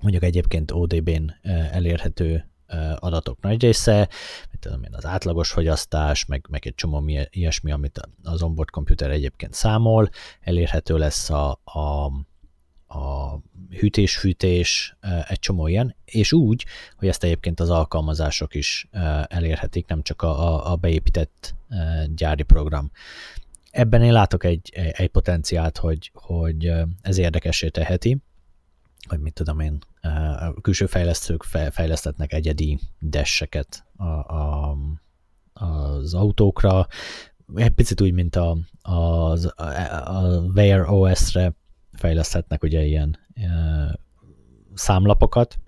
Speaker 1: mondjuk egyébként ODB-n elérhető adatok nagy része, mit tudom én, az átlagos fogyasztás, meg, meg egy csomó ilyesmi, amit az onboard computer egyébként számol, elérhető lesz a, a, a hűtés-fűtés, egy csomó ilyen, és úgy, hogy ezt egyébként az alkalmazások is elérhetik, nem csak a, a beépített gyári program. Ebben én látok egy, egy potenciált, hogy, hogy ez érdekessé teheti, vagy mit tudom én, a külső fejlesztők fejlesztetnek egyedi desseket a, a, az autókra, egy picit úgy, mint a, a, a Wear OS-re fejleszthetnek ugye ilyen e, számlapokat,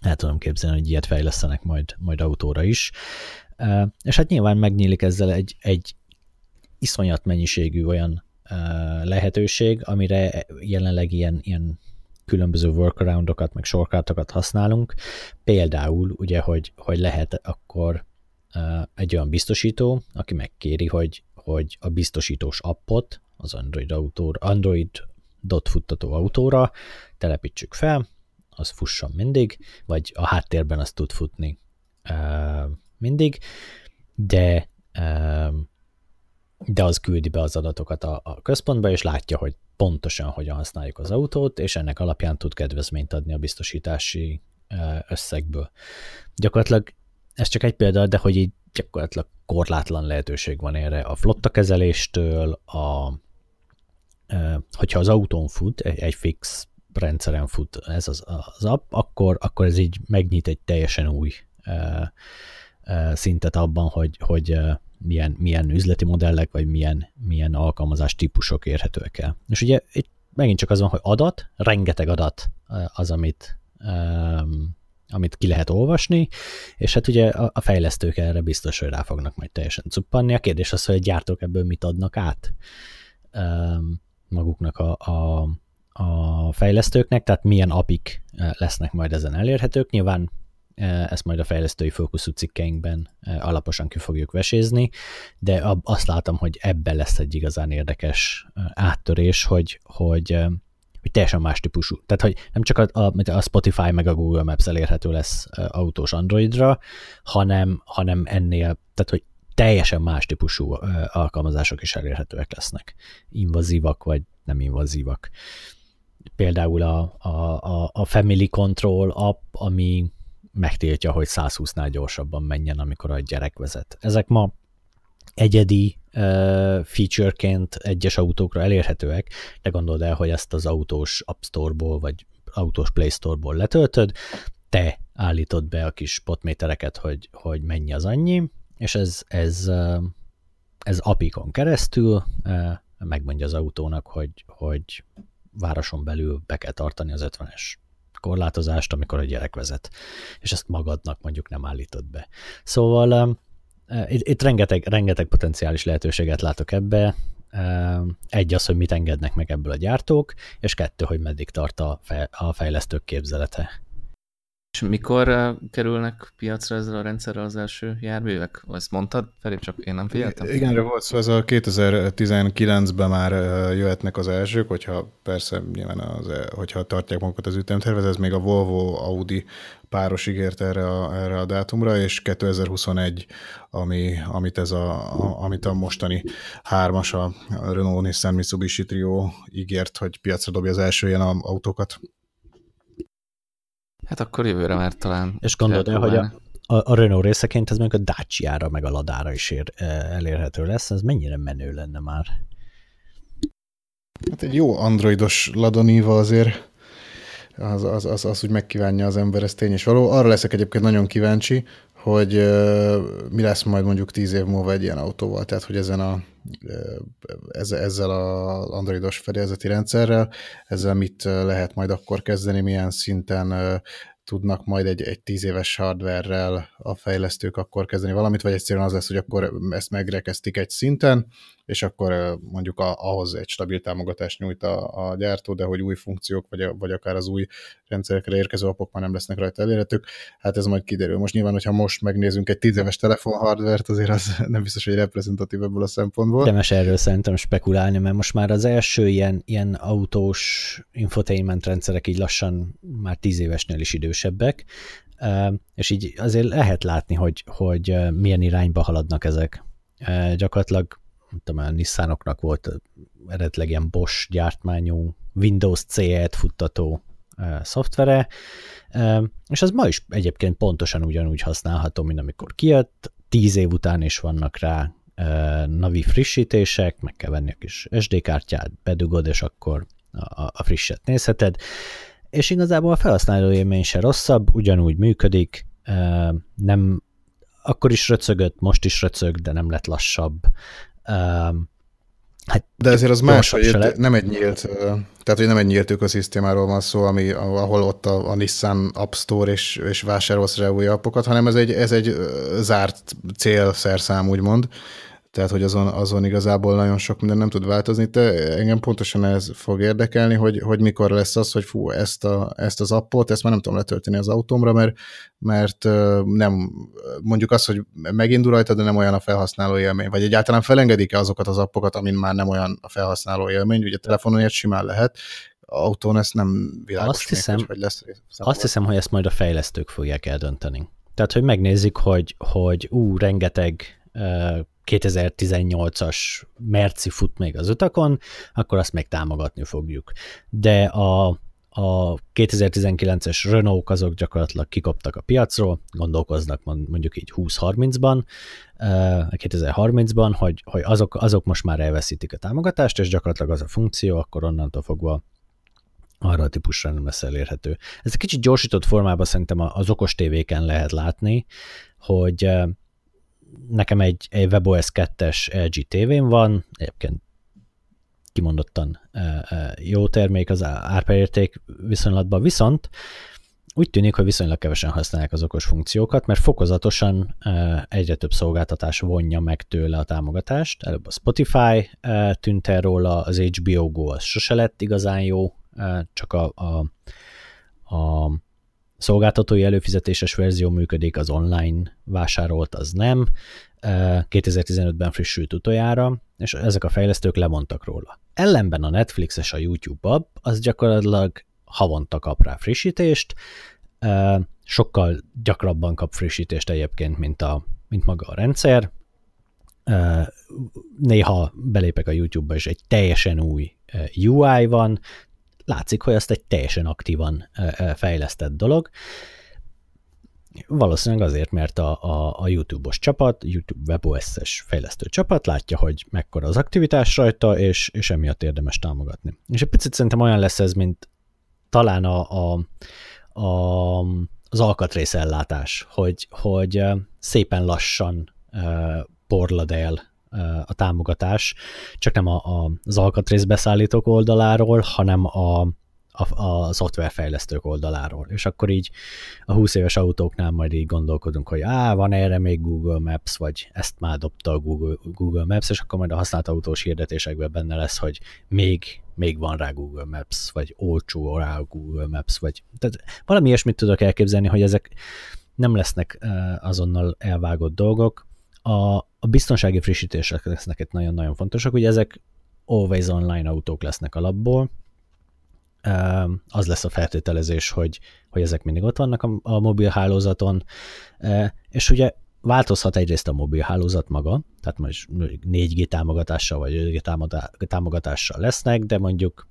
Speaker 1: el tudom képzelni, hogy ilyet fejlesztenek majd, majd autóra is. E, és hát nyilván megnyílik ezzel egy, egy iszonyat mennyiségű olyan e, lehetőség, amire jelenleg ilyen, ilyen különböző workaroundokat, meg shortcutokat használunk. Például ugye, hogy, hogy lehet akkor egy olyan biztosító, aki megkéri, hogy, hogy a biztosítós appot az Android, autó, Android dot futtató autóra telepítsük fel, az fusson mindig, vagy a háttérben az tud futni mindig, de de az küldi be az adatokat a, a központba, és látja, hogy pontosan hogyan használjuk az autót, és ennek alapján tud kedvezményt adni a biztosítási összegből. Gyakorlatilag ez csak egy példa, de hogy így gyakorlatilag korlátlan lehetőség van erre a flotta kezeléstől, a, hogyha az autón fut, egy fix rendszeren fut ez az, az app, akkor, akkor ez így megnyit egy teljesen új szintet abban, hogy, hogy milyen, milyen üzleti modellek, vagy milyen, milyen alkalmazás típusok érhetőek el. És ugye itt megint csak az van, hogy adat, rengeteg adat az, amit, um, amit ki lehet olvasni, és hát ugye a, a fejlesztők erre biztos, hogy rá fognak majd teljesen cuppanni. A kérdés az, hogy a gyártók ebből mit adnak át um, maguknak a, a, a fejlesztőknek, tehát milyen apik lesznek majd ezen elérhetők. Nyilván ezt majd a fejlesztői fókuszú cikkeinkben alaposan ki fogjuk vesézni, de azt látom, hogy ebben lesz egy igazán érdekes áttörés, hogy, hogy, hogy teljesen más típusú. Tehát, hogy nem csak a, a, Spotify meg a Google Maps elérhető lesz autós Androidra, hanem, hanem ennél, tehát, hogy teljesen más típusú alkalmazások is elérhetőek lesznek. Invazívak vagy nem invazívak. Például a, a, a Family Control app, ami megtiltja, hogy 120-nál gyorsabban menjen, amikor a gyerek vezet. Ezek ma egyedi featureként egyes autókra elérhetőek, de gondold el, hogy ezt az autós App Store-ból vagy autós Play Store-ból letöltöd, te állítod be a kis potmétereket, hogy, hogy mennyi az annyi, és ez, ez, ez apikon keresztül megmondja az autónak, hogy, hogy városon belül be kell tartani az 50-es korlátozást, amikor a gyerek vezet, és ezt magadnak mondjuk nem állítod be. Szóval itt, itt rengeteg, rengeteg potenciális lehetőséget látok ebbe. Egy az, hogy mit engednek meg ebből a gyártók, és kettő, hogy meddig tart a fejlesztők képzelete.
Speaker 2: És mikor kerülnek piacra ezzel a rendszerrel az első járművek? Ezt mondtad, Felép, csak én nem figyeltem?
Speaker 3: Igen, erre volt szó, ez a 2019-ben már jöhetnek az elsők, hogyha persze nyilván az, hogyha tartják magukat az ütemtervet, ez még a Volvo Audi páros ígért erre a, erre a dátumra, és 2021, ami, amit, ez a, a, amit a mostani hármas, a Renault Nissan Mitsubishi Trio ígért, hogy piacra dobja az első ilyen autókat.
Speaker 2: Hát akkor jövőre már talán.
Speaker 1: És gondolod el, hogy a, a, a Renault részeként ez meg a Dacia-ra, meg a Ladára is ér, e, elérhető lesz, ez mennyire menő lenne már?
Speaker 3: Hát egy jó androidos Ladoniva azért az, az, az, az úgy megkívánja az ember, ez tény és való. Arra leszek egyébként nagyon kíváncsi, hogy mi lesz majd mondjuk tíz év múlva egy ilyen autóval, tehát hogy ezen a, ezzel, ezzel az androidos fedélzeti rendszerrel, ezzel mit lehet majd akkor kezdeni, milyen szinten tudnak majd egy, egy tíz éves hardverrel a fejlesztők akkor kezdeni valamit, vagy egyszerűen az lesz, hogy akkor ezt megrekeztik egy szinten, és akkor mondjuk a, ahhoz egy stabil támogatást nyújt a, a gyártó, de hogy új funkciók, vagy, vagy akár az új rendszerekre érkező apok már nem lesznek rajta elérhetők, hát ez majd kiderül. Most nyilván, hogyha most megnézünk egy tíz éves telefon hardvert, azért az [LAUGHS] nem biztos, hogy reprezentatív ebből a szempontból.
Speaker 1: Demes erről szerintem spekulálni, mert most már az első ilyen, ilyen autós infotainment rendszerek így lassan már tíz évesnél is idősebbek, és így azért lehet látni, hogy, hogy milyen irányba haladnak ezek. Gyakorlatilag tudom, a Nissanoknak volt eredetileg ilyen Bosch gyártmányú Windows CE-t futtató szoftvere, és az ma is egyébként pontosan ugyanúgy használható, mint amikor kijött, tíz év után is vannak rá navi frissítések, meg kell venni a kis SD kártyát, bedugod, és akkor a, a frisset nézheted, és igazából a felhasználó élmény se rosszabb, ugyanúgy működik, nem akkor is röcögött, most is röcög, de nem lett lassabb.
Speaker 3: Hát, de ezért az más, hogy nem egy nyílt, tehát hogy nem egy nyílt ökoszisztémáról van szó, ami, ahol ott a, a Nissan App Store és, és vásárolsz rá új appokat, hanem ez egy, ez egy zárt célszerszám, úgymond, tehát hogy azon, azon igazából nagyon sok minden nem tud változni. Te engem pontosan ez fog érdekelni, hogy, hogy mikor lesz az, hogy fú, ezt, a, ezt az appot, ezt már nem tudom letölteni az autómra, mert, mert nem, mondjuk az, hogy megindul rajta, de nem olyan a felhasználó élmény, vagy egyáltalán felengedik-e azokat az appokat, amin már nem olyan a felhasználó élmény, ugye telefonon ilyet simán lehet, autón ezt nem világos
Speaker 1: azt hiszem, még, hogy lesz. Azt hiszem, hogy ezt majd a fejlesztők fogják eldönteni. Tehát, hogy megnézik, hogy, hogy ú, rengeteg 2018-as Merci fut még az utakon, akkor azt még támogatni fogjuk. De a, a 2019-es Renault azok gyakorlatilag kikoptak a piacról, gondolkoznak mondjuk így 20-30-ban, 2030-ban, hogy, hogy azok, azok most már elveszítik a támogatást, és gyakorlatilag az a funkció, akkor onnantól fogva arra a típusra nem lesz elérhető. Ez egy kicsit gyorsított formában szerintem az okos tévéken lehet látni, hogy nekem egy, egy WebOS 2-es LG tévén van, egyébként kimondottan jó termék az árpaérték viszonylatban, viszont úgy tűnik, hogy viszonylag kevesen használják az okos funkciókat, mert fokozatosan egyre több szolgáltatás vonja meg tőle a támogatást. Előbb a Spotify tűnt el róla, az HBO Go az sose lett igazán jó, csak a, a, a szolgáltatói előfizetéses verzió működik, az online vásárolt az nem. 2015-ben frissült utoljára, és ezek a fejlesztők lemondtak róla. Ellenben a Netflix és a YouTube az gyakorlatilag havonta kap rá frissítést, sokkal gyakrabban kap frissítést egyébként, mint, a, mint maga a rendszer. Néha belépek a YouTube-ba, és egy teljesen új UI van, látszik, hogy azt egy teljesen aktívan fejlesztett dolog. Valószínűleg azért, mert a, a, a YouTube-os csapat, YouTube WebOS-es fejlesztő csapat látja, hogy mekkora az aktivitás rajta, és, és emiatt érdemes támogatni. És egy picit szerintem olyan lesz ez, mint talán a, a, a, az alkatrészellátás, hogy, hogy szépen lassan porlad el a támogatás, csak nem a, a, az alkatrészbeszállítók oldaláról, hanem a, a, a szoftverfejlesztők oldaláról. És akkor így a 20 éves autóknál majd így gondolkodunk, hogy á, van erre még Google Maps, vagy ezt már dobta a Google, Google Maps, és akkor majd a használt autós hirdetésekben benne lesz, hogy még, még van rá Google Maps, vagy olcsó rá Google Maps, vagy tehát valami ilyesmit tudok elképzelni, hogy ezek nem lesznek azonnal elvágott dolgok, a, a biztonsági frissítések lesznek itt nagyon-nagyon fontosak, ugye ezek always online autók lesznek alapból, az lesz a feltételezés, hogy, hogy ezek mindig ott vannak a, a mobil hálózaton, és ugye változhat egyrészt a mobil hálózat maga, tehát most 4G támogatással vagy 5G támogatással lesznek, de mondjuk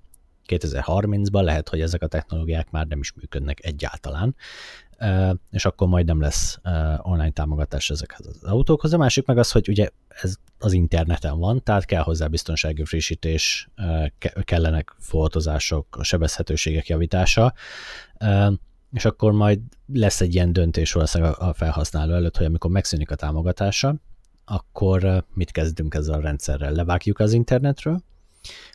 Speaker 1: 2030-ban lehet, hogy ezek a technológiák már nem is működnek egyáltalán, és akkor majd nem lesz online támogatás ezekhez az autókhoz. A másik meg az, hogy ugye ez az interneten van, tehát kell hozzá biztonsági frissítés, kellenek foltozások, a sebezhetőségek javítása, és akkor majd lesz egy ilyen döntés valószínűleg a felhasználó előtt, hogy amikor megszűnik a támogatása, akkor mit kezdünk ezzel a rendszerrel? Levágjuk az internetről,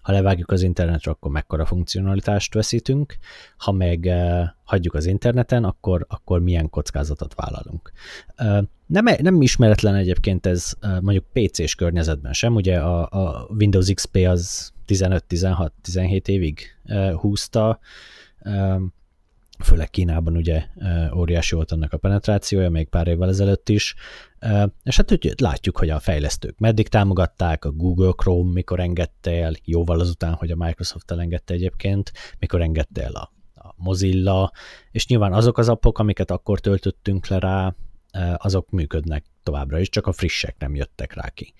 Speaker 1: ha levágjuk az internetre, akkor mekkora funkcionalitást veszítünk, ha meg uh, hagyjuk az interneten, akkor, akkor milyen kockázatot vállalunk. Uh, nem, nem ismeretlen egyébként ez uh, mondjuk PC-s környezetben sem, ugye a, a Windows XP az 15-16-17 évig húzta, főleg Kínában ugye óriási volt annak a penetrációja, még pár évvel ezelőtt is, és hát úgy látjuk, hogy a fejlesztők meddig támogatták, a Google Chrome mikor engedte el, jóval azután, hogy a Microsoft elengedte egyébként, mikor engedte el a, a Mozilla, és nyilván azok az appok, amiket akkor töltöttünk le rá, azok működnek továbbra is, csak a frissek nem jöttek rá ki.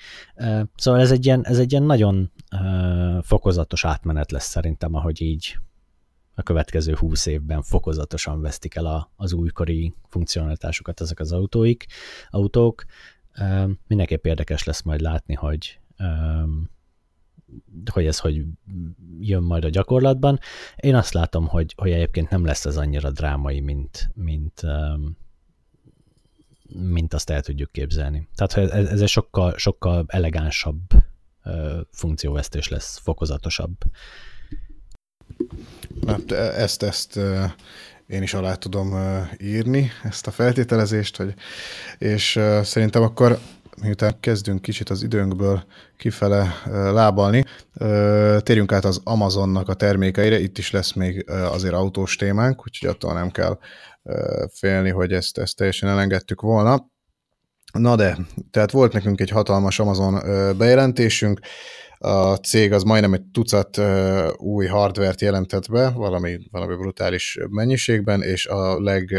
Speaker 1: Szóval ez egy ilyen, ez egy ilyen nagyon fokozatos átmenet lesz szerintem, ahogy így a következő 20 évben fokozatosan vesztik el a, az újkori funkcionalitásukat ezek az autóik, autók. Mindenképp érdekes lesz majd látni, hogy hogy ez hogy jön majd a gyakorlatban. Én azt látom, hogy, hogy egyébként nem lesz ez annyira drámai, mint, mint, mint azt el tudjuk képzelni. Tehát ez, egy sokkal, sokkal elegánsabb funkcióvesztés lesz, fokozatosabb.
Speaker 3: Hát ezt, ezt én is alá tudom írni, ezt a feltételezést, hogy, és szerintem akkor miután kezdünk kicsit az időnkből kifele lábalni, térjünk át az Amazonnak a termékeire, itt is lesz még azért autós témánk, úgyhogy attól nem kell félni, hogy ezt, ezt teljesen elengedtük volna. Na de, tehát volt nekünk egy hatalmas Amazon bejelentésünk, a cég az majdnem egy tucat új hardvert jelentett be, valami, valami brutális mennyiségben, és a leg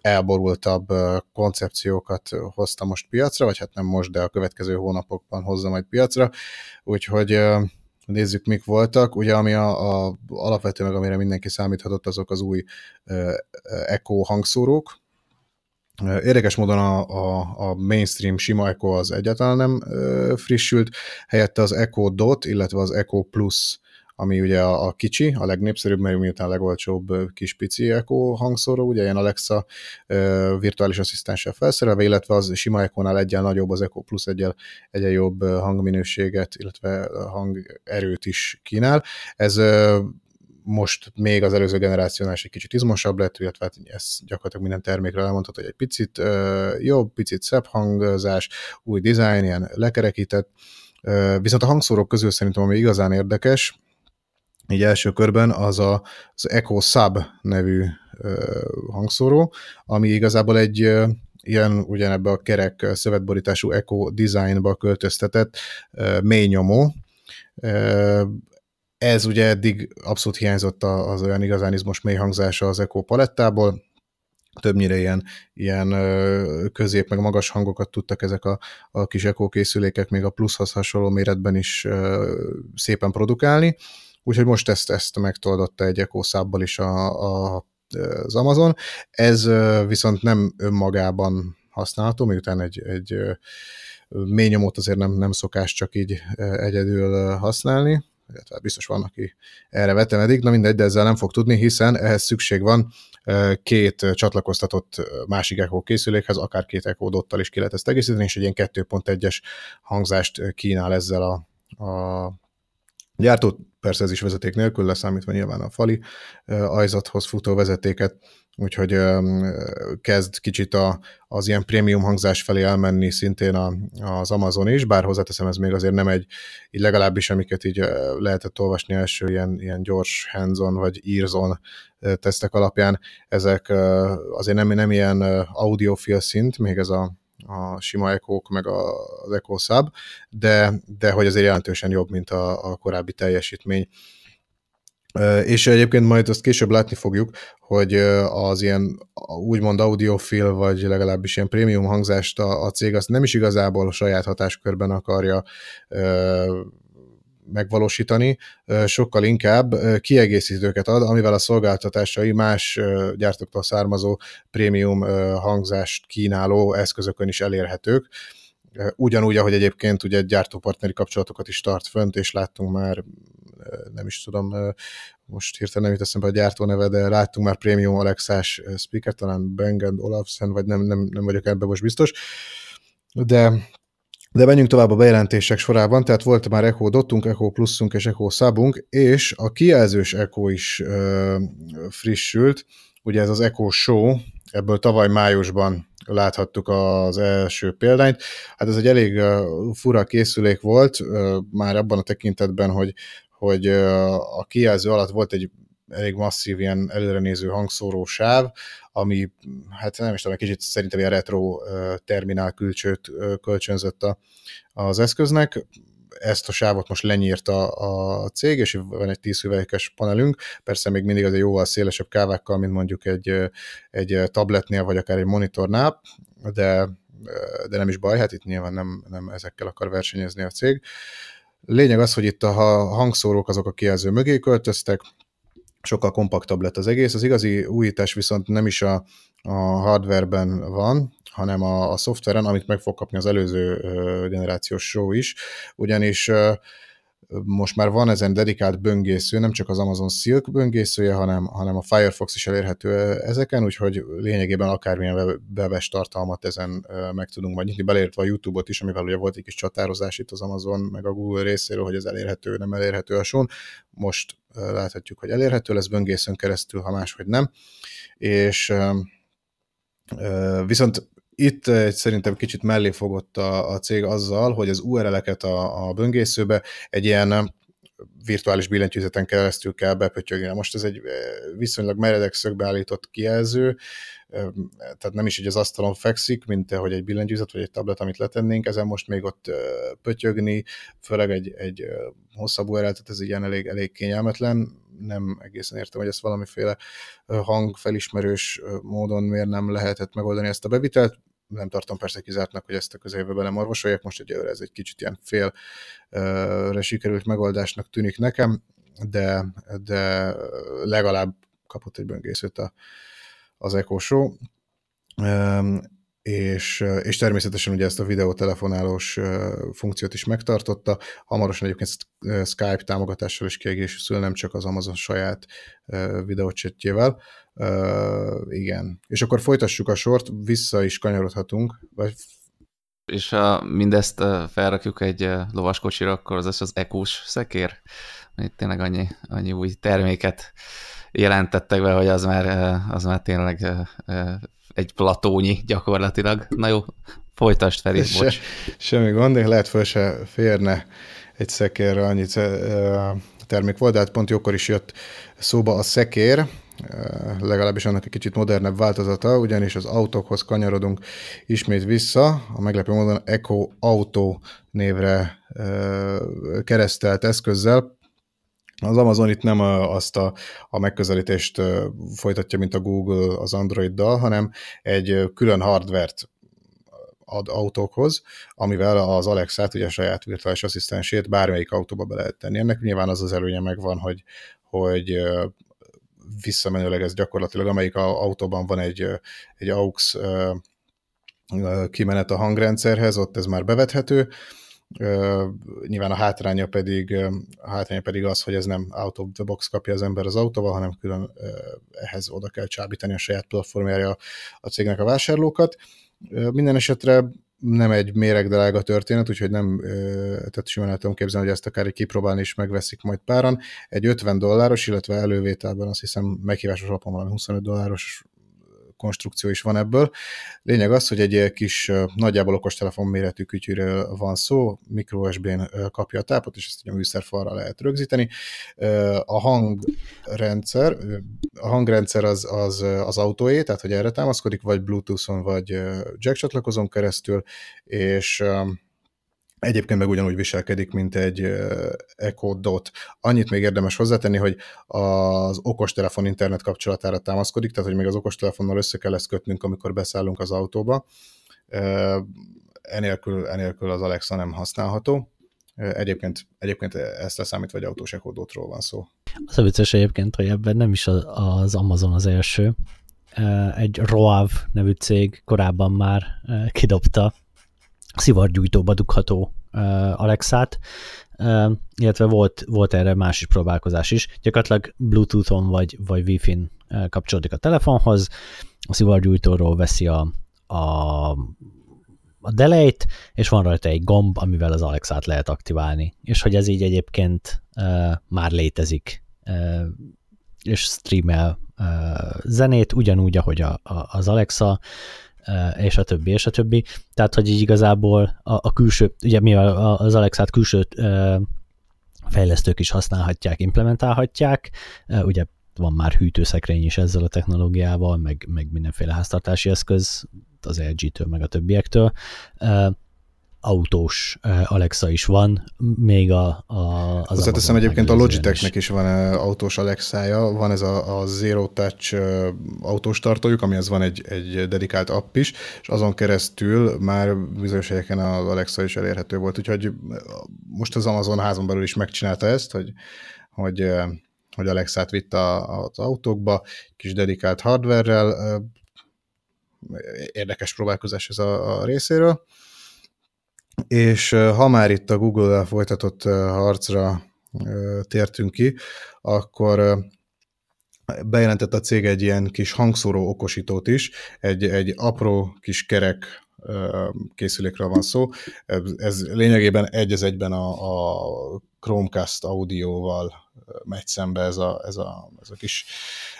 Speaker 3: elborultabb koncepciókat hozta most piacra, vagy hát nem most, de a következő hónapokban hozza majd piacra, úgyhogy nézzük, mik voltak. Ugye, ami a, a alapvető, meg amire mindenki számíthatott, azok az új Echo hangszórók, Érdekes módon a, a, a mainstream sima Echo az egyáltalán nem frissült, helyette az Echo Dot, illetve az Echo Plus, ami ugye a, a kicsi, a legnépszerűbb, mert miután a legolcsóbb kis pici Echo hangszóró, ugye ilyen Alexa virtuális asszisztenssel felszerelve, illetve az sima Echo-nál egyen nagyobb, az Echo Plus egyen, egyen jobb hangminőséget, illetve hangerőt is kínál. Ez most még az előző generációnál is egy kicsit izmosabb lett, illetve hát ez gyakorlatilag minden termékre elmondható, hogy egy picit uh, jobb, picit szebb hangzás, új dizájn, ilyen lekerekített. Uh, viszont a hangszórók közül szerintem, ami igazán érdekes, így első körben az a, az Echo Sub nevű hangszóró, ami igazából egy ilyen ugyanebbe a kerek szövetborítású Eco designba költöztetett mély nyomó. Ez ugye eddig abszolút hiányzott az olyan igazán izmos mély hangzása az Eco palettából, többnyire ilyen, ilyen közép meg magas hangokat tudtak ezek a, a kis Eco készülékek még a pluszhoz hasonló méretben is szépen produkálni, úgyhogy most ezt, ezt megtoldotta egy Eco szábbal is a, a, az Amazon. Ez viszont nem önmagában használható, miután egy, egy mély nyomót azért nem, nem szokás csak így egyedül használni, illetve biztos van, aki erre vetemedik, na mindegy, de ezzel nem fog tudni, hiszen ehhez szükség van két csatlakoztatott másik Echo készülékhez, akár két Echo dottal is ki lehet ezt egészíteni, és egy ilyen 2.1-es hangzást kínál ezzel a, a gyártó, persze ez is vezeték nélkül, leszámítva nyilván a fali ajzathoz futó vezetéket, úgyhogy kezd kicsit a, az ilyen prémium hangzás felé elmenni szintén a, az Amazon is, bár hozzáteszem, ez még azért nem egy, így legalábbis amiket így lehetett olvasni első ilyen, ilyen gyors hands-on vagy ears-on tesztek alapján, ezek azért nem, nem ilyen audiofil szint, még ez a, a sima echo meg az Echo Sub, de, de hogy azért jelentősen jobb, mint a, a korábbi teljesítmény. És egyébként majd azt később látni fogjuk, hogy az ilyen úgymond audiofil, vagy legalábbis ilyen prémium hangzást a, a cég azt nem is igazából a saját hatáskörben akarja megvalósítani, sokkal inkább kiegészítőket ad, amivel a szolgáltatásai más gyártóktól származó prémium hangzást kínáló eszközökön is elérhetők. Ugyanúgy, ahogy egyébként ugye gyártópartneri kapcsolatokat is tart fönt, és láttunk már, nem is tudom, most hirtelen nem jut eszembe a gyártó neve, de láttunk már prémium Alexás speaker, talán Bang Olufsen, vagy nem, nem, nem vagyok ebben most biztos, de de menjünk tovább a bejelentések sorában, tehát volt már Echo Dotunk, Echo Plusunk és Echo Subunk, és a kijelzős Echo is ö, frissült, ugye ez az Echo Show, ebből tavaly májusban láthattuk az első példányt. Hát ez egy elég fura készülék volt, már abban a tekintetben, hogy, hogy a kijelző alatt volt egy elég masszív ilyen előrenéző hangszóró sáv, ami, hát nem is tudom, egy kicsit szerintem ilyen retro terminál külcsőt kölcsönzött a, az eszköznek, ezt a sávot most lenyírta a cég, és van egy 10 hüvelykes panelünk, persze még mindig az egy jóval szélesebb kávákkal, mint mondjuk egy, egy tabletnél, vagy akár egy monitornál, de, de nem is baj, hát itt nyilván nem, nem ezekkel akar versenyezni a cég. Lényeg az, hogy itt a hangszórók azok a kijelző mögé költöztek, sokkal kompaktabb lett az egész. Az igazi újítás viszont nem is a, a hardwareben van, hanem a, a szoftveren, amit meg fog kapni az előző generációs show is, ugyanis most már van ezen dedikált böngésző, nem csak az Amazon Silk böngészője, hanem, hanem a Firefox is elérhető ezeken, úgyhogy lényegében akármilyen webes tartalmat ezen meg tudunk majd nyitni, beleértve a YouTube-ot is, amivel ugye volt egy kis csatározás itt az Amazon, meg a Google részéről, hogy ez elérhető, nem elérhető a son. Most láthatjuk, hogy elérhető lesz böngészőn keresztül, ha máshogy nem. És viszont itt egy szerintem kicsit mellé fogott a, a cég azzal, hogy az URL-eket a, a böngészőbe egy ilyen virtuális billentyűzeten keresztül kell bepötyögni. Most ez egy viszonylag meredek szögbe állított kijelző, tehát nem is így az asztalon fekszik, mint hogy egy billentyűzet vagy egy tablet, amit letennénk, ezen most még ott pötyögni, főleg egy, egy hosszabb URL, ez ilyen elég, elég kényelmetlen, nem egészen értem, hogy ezt valamiféle hangfelismerős módon miért nem lehetett megoldani ezt a bevitelt, nem tartom persze kizártnak, hogy ezt a közeljövőben nem orvosolják, most ugye ez egy kicsit ilyen félre sikerült megoldásnak tűnik nekem, de, de legalább kapott egy böngészőt a, az Echo Show, és, és természetesen ugye ezt a videótelefonálós funkciót is megtartotta. Hamarosan egyébként Skype támogatással is kiegészül, nem csak az Amazon saját videócsetjével. Igen. És akkor folytassuk a sort, vissza is kanyarodhatunk, vagy
Speaker 2: és ha mindezt felrakjuk egy lovaskocsira, akkor az az ekós szekér. Itt tényleg annyi, annyi új terméket jelentettek be, hogy az már, az már tényleg egy platónyi gyakorlatilag. Na jó, folytasd fel, Se, bocs.
Speaker 3: Semmi gond, lehet föl se férne egy szekérre annyi termék volt, de hát pont jókor is jött szóba a szekér, legalábbis annak egy kicsit modernebb változata, ugyanis az autókhoz kanyarodunk ismét vissza, a meglepő módon Echo Auto névre keresztelt eszközzel, az Amazon itt nem azt a, a megközelítést folytatja, mint a Google az Androiddal, hanem egy külön hardvert ad autókhoz, amivel az Alexa-t, ugye a saját virtuális asszisztensét bármelyik autóba be lehet tenni. Ennek nyilván az az előnye megvan, hogy, hogy visszamenőleg ez gyakorlatilag, amelyik autóban van egy, egy AUX kimenet a hangrendszerhez, ott ez már bevethető, nyilván a hátránya pedig, a hátránya pedig az, hogy ez nem out of the box kapja az ember az autóval, hanem külön ehhez oda kell csábítani a saját platformjára a cégnek a vásárlókat. Minden esetre nem egy méregdrága történet, úgyhogy nem, tehát simán el tudom képzelni, hogy ezt akár egy kipróbálni is megveszik majd páran. Egy 50 dolláros, illetve elővételben azt hiszem meghívásos alapon valami 25 dolláros konstrukció is van ebből. Lényeg az, hogy egy kis nagyjából okostelefon méretű kütyűről van szó, micro USB-n kapja a tápot, és ezt a műszerfalra lehet rögzíteni. A hangrendszer, a hangrendszer az, az, az autóé, tehát hogy erre támaszkodik, vagy Bluetooth-on, vagy jack csatlakozón keresztül, és Egyébként meg ugyanúgy viselkedik, mint egy Echo Dot. Annyit még érdemes hozzátenni, hogy az okostelefon internet kapcsolatára támaszkodik, tehát hogy még az okostelefonnal össze kell ezt kötnünk, amikor beszállunk az autóba. Enélkül, enélkül az Alexa nem használható. Egyébként, egyébként ezt a számít, vagy autós Echo Dotról van szó.
Speaker 1: Az a vicces egyébként, hogy ebben nem is az Amazon az első. Egy Roav nevű cég korábban már kidobta szivargyújtóba dugható uh, Alexát, uh, illetve volt, volt erre más is próbálkozás is. Gyakorlatilag Bluetooth-on vagy, vagy Wi-Fi-n uh, kapcsolódik a telefonhoz, a szivargyújtóról veszi a, a, a delejt, és van rajta egy gomb, amivel az Alexát lehet aktiválni. És hogy ez így egyébként uh, már létezik, uh, és streamel uh, zenét, ugyanúgy, ahogy a, a, az Alexa, és a többi, és a többi. Tehát, hogy így igazából a, a külső, ugye mivel az Alexát külső fejlesztők is használhatják, implementálhatják, ugye van már hűtőszekrény is ezzel a technológiával, meg, meg mindenféle háztartási eszköz, az LG-től, meg a többiektől autós Alexa is van, még a, a
Speaker 3: az Hozzáteszem egyébként a Logitechnek is. van autós Alexája, van ez a, a Zero Touch autós tartójuk, amihez van egy, egy dedikált app is, és azon keresztül már bizonyos helyeken az Alexa is elérhető volt, úgyhogy most az Amazon házon belül is megcsinálta ezt, hogy, hogy, hogy Alexát vitt az autókba, kis dedikált hardware érdekes próbálkozás ez a, a részéről. És ha már itt a Google-el folytatott harcra tértünk ki, akkor bejelentett a cég egy ilyen kis hangszóró okosítót is, egy, egy apró kis kerek készülékről van szó. Ez lényegében egy az egyben a, a Chromecast audióval megy szembe ez a, ez a, ez a kis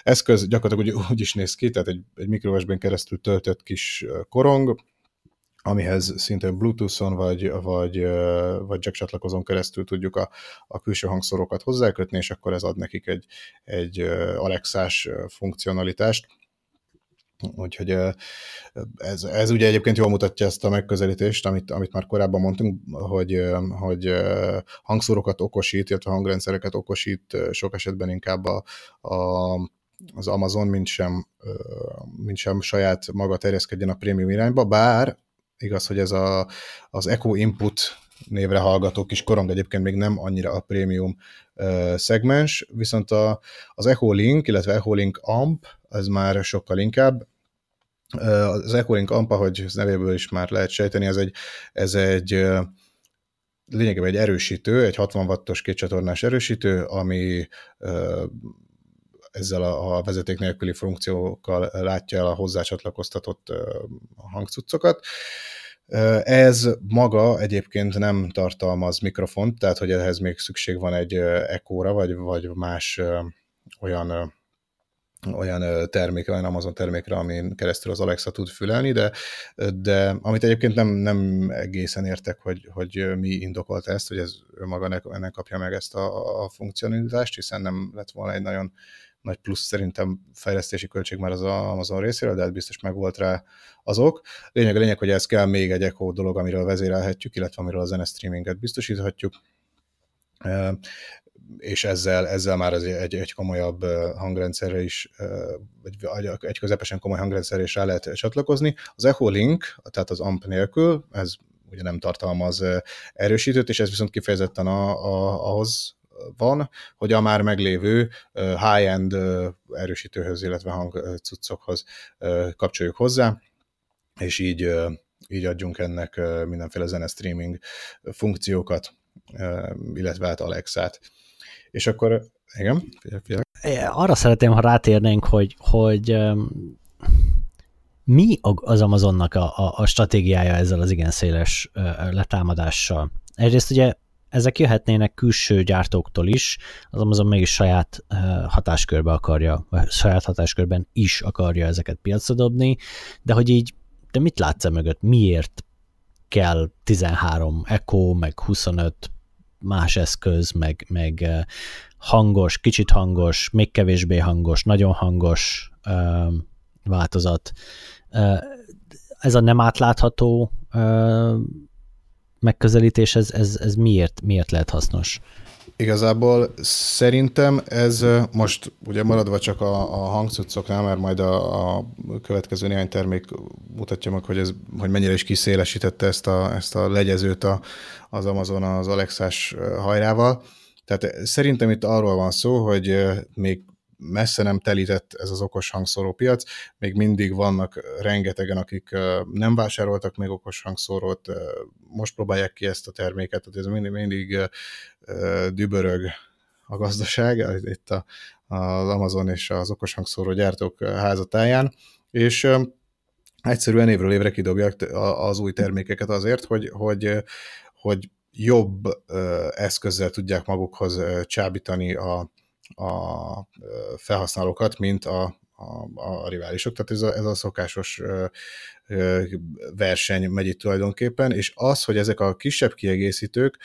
Speaker 3: eszköz. Gyakorlatilag úgy, úgy is néz ki, tehát egy, egy mikrovesben keresztül töltött kis korong, amihez szintén Bluetooth-on vagy, vagy, vagy jack csatlakozón keresztül tudjuk a, a külső hangszorokat hozzákötni, és akkor ez ad nekik egy, egy Alexás funkcionalitást. Úgyhogy ez, ez ugye egyébként jól mutatja ezt a megközelítést, amit, amit már korábban mondtunk, hogy, hogy hangszorokat okosít, illetve hangrendszereket okosít sok esetben inkább a, a az Amazon, mint sem, mint sem saját maga terjeszkedjen a prémium irányba, bár Igaz, hogy ez a, az Echo Input névre hallgató kis korong egyébként még nem annyira a prémium uh, szegmens, viszont a, az Echo Link, illetve Echo Link Amp, ez már sokkal inkább. Az Echo Link Amp, ahogy nevéből is már lehet sejteni, ez egy, ez egy lényegében egy erősítő, egy 60 wattos kétcsatornás erősítő, ami ezzel a, a vezeték nélküli funkciókkal látja el a hozzácsatlakoztatott hangcuccokat. Ez maga egyébként nem tartalmaz mikrofont, tehát hogy ehhez még szükség van egy ekóra, vagy, vagy más olyan olyan termékre, olyan Amazon termékre, amin keresztül az Alexa tud fülelni, de, de amit egyébként nem, nem egészen értek, hogy, hogy mi indokolta ezt, hogy ez ő maga ennek kapja meg ezt a, a funkcionalitást, hiszen nem lett volna egy nagyon nagy plusz szerintem fejlesztési költség már az Amazon részéről, de hát biztos meg volt rá azok. Lényeg a lényeg, hogy ez kell még egy Echo dolog, amiről vezérelhetjük, illetve amiről a zene streaminget biztosíthatjuk és ezzel, ezzel már az egy, egy komolyabb hangrendszerre is, egy, egy közepesen komoly hangrendszerre is rá lehet csatlakozni. Az Echo Link, tehát az AMP nélkül, ez ugye nem tartalmaz erősítőt, és ez viszont kifejezetten a, a, ahhoz van, hogy a már meglévő high-end erősítőhöz, illetve hangcuccokhoz kapcsoljuk hozzá, és így, így adjunk ennek mindenféle zene streaming funkciókat, illetve hát Alexát. És akkor, igen,
Speaker 1: figyelj. Arra szeretném, ha rátérnénk, hogy, hogy mi az Amazonnak a, a, a stratégiája ezzel az igen széles letámadással? Egyrészt ugye ezek jöhetnének külső gyártóktól is, az Amazon mégis saját hatáskörbe akarja, vagy saját hatáskörben is akarja ezeket piacra dobni, de hogy így, de mit látsz e mögött? Miért kell 13 Echo, meg 25 más eszköz, meg, meg hangos, kicsit hangos, még kevésbé hangos, nagyon hangos változat. Ez a nem átlátható megközelítés, ez, ez, ez miért, miért lehet hasznos?
Speaker 3: Igazából szerintem ez most ugye maradva csak a, a hangcuccoknál, mert majd a, a következő néhány termék mutatja meg, hogy, ez, hogy mennyire is kiszélesítette ezt a, ezt a legyezőt a, az Amazon az Alexás hajrával. Tehát szerintem itt arról van szó, hogy még messze nem telített ez az okos hangszóró piac, még mindig vannak rengetegen, akik nem vásároltak még okos hangszórót, most próbálják ki ezt a terméket, tehát ez mindig, mindig dübörög a gazdaság, itt a, az Amazon és az okos hangszóró gyártók házatáján, és egyszerűen évről évre kidobják az új termékeket azért, hogy, hogy, hogy jobb eszközzel tudják magukhoz csábítani a, a felhasználókat, mint a, a, a riválisok. Tehát ez a, ez a szokásos verseny megy itt tulajdonképpen, és az, hogy ezek a kisebb kiegészítők,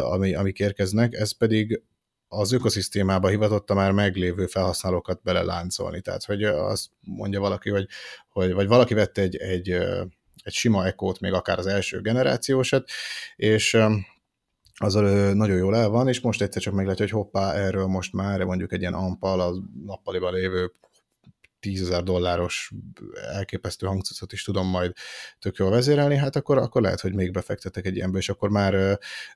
Speaker 3: ami, amik érkeznek, ez pedig az ökoszisztémába hivatotta már meglévő felhasználókat beleláncolni. Tehát, hogy azt mondja valaki, hogy, hogy vagy valaki vette egy, egy, egy sima ekót, még akár az első generációsat, és azzal nagyon jól el van, és most egyszer csak meglátja, hogy hoppá, erről most már mondjuk egy ilyen ampal, a nappaliban lévő 10 ezer dolláros elképesztő hangcucot is tudom majd tök jól vezérelni, hát akkor, akkor lehet, hogy még befektetek egy ilyenbe, és akkor már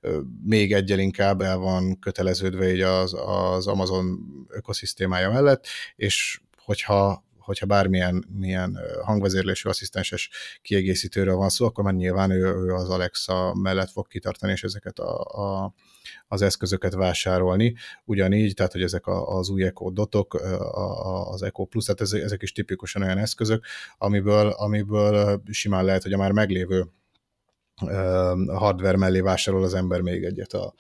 Speaker 3: ö, még egyel inkább el van köteleződve így az, az Amazon ökoszisztémája mellett, és hogyha hogyha bármilyen milyen hangvezérlésű asszisztenses kiegészítőről van szó, akkor már nyilván ő, ő az Alexa mellett fog kitartani, és ezeket a, a, az eszközöket vásárolni. Ugyanígy, tehát hogy ezek az új Echo Dotok, az Echo Plus, tehát ezek is tipikusan olyan eszközök, amiből, amiből simán lehet, hogy a már meglévő hardware mellé vásárol az ember még egyet a,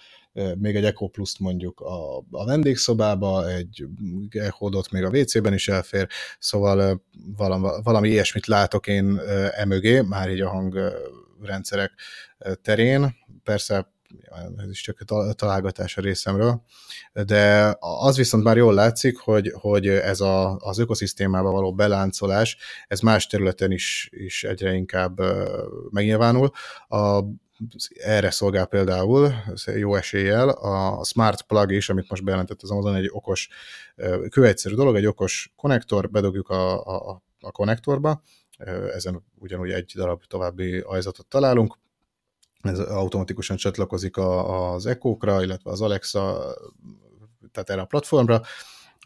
Speaker 3: még egy Echo Plus-t mondjuk a, a vendégszobába, egy Echo-dot még a WC-ben is elfér, szóval valami, valami ilyesmit látok én emögé, már így a hangrendszerek terén. Persze ez is csak a találgatás a részemről, de az viszont már jól látszik, hogy, hogy ez a, az ökoszisztémába való beláncolás, ez más területen is, is egyre inkább megnyilvánul. A erre szolgál például jó eséllyel a Smart Plug is, amit most bejelentett az Amazon, egy okos, kőegyszerű dolog, egy okos konnektor, bedugjuk a, a, a konnektorba, ezen ugyanúgy egy darab további ajzatot találunk, ez automatikusan csatlakozik a, az Echo-kra, illetve az Alexa, tehát erre a platformra,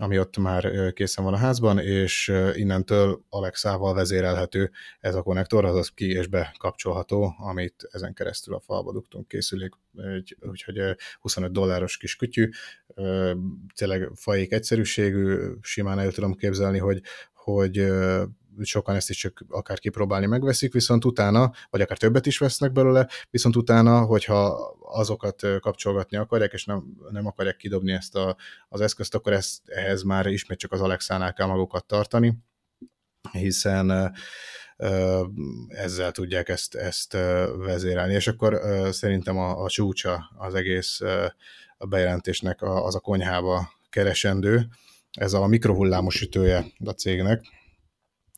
Speaker 3: ami ott már készen van a házban, és innentől Alexával vezérelhető ez a konnektor, azaz ki és bekapcsolható, amit ezen keresztül a falba dugtunk készülék, úgyhogy 25 dolláros kis kütyű, tényleg fajék egyszerűségű, simán el tudom képzelni, hogy, hogy sokan ezt is csak akár kipróbálni megveszik, viszont utána, vagy akár többet is vesznek belőle, viszont utána, hogyha azokat kapcsolgatni akarják, és nem, nem akarják kidobni ezt a, az eszközt, akkor ezt, ehhez már ismét csak az Alexánál kell magukat tartani, hiszen ezzel tudják ezt, ezt vezérelni. És akkor szerintem a, a csúcsa az egész a bejelentésnek az a konyhába keresendő, ez a mikrohullámos sütője a cégnek,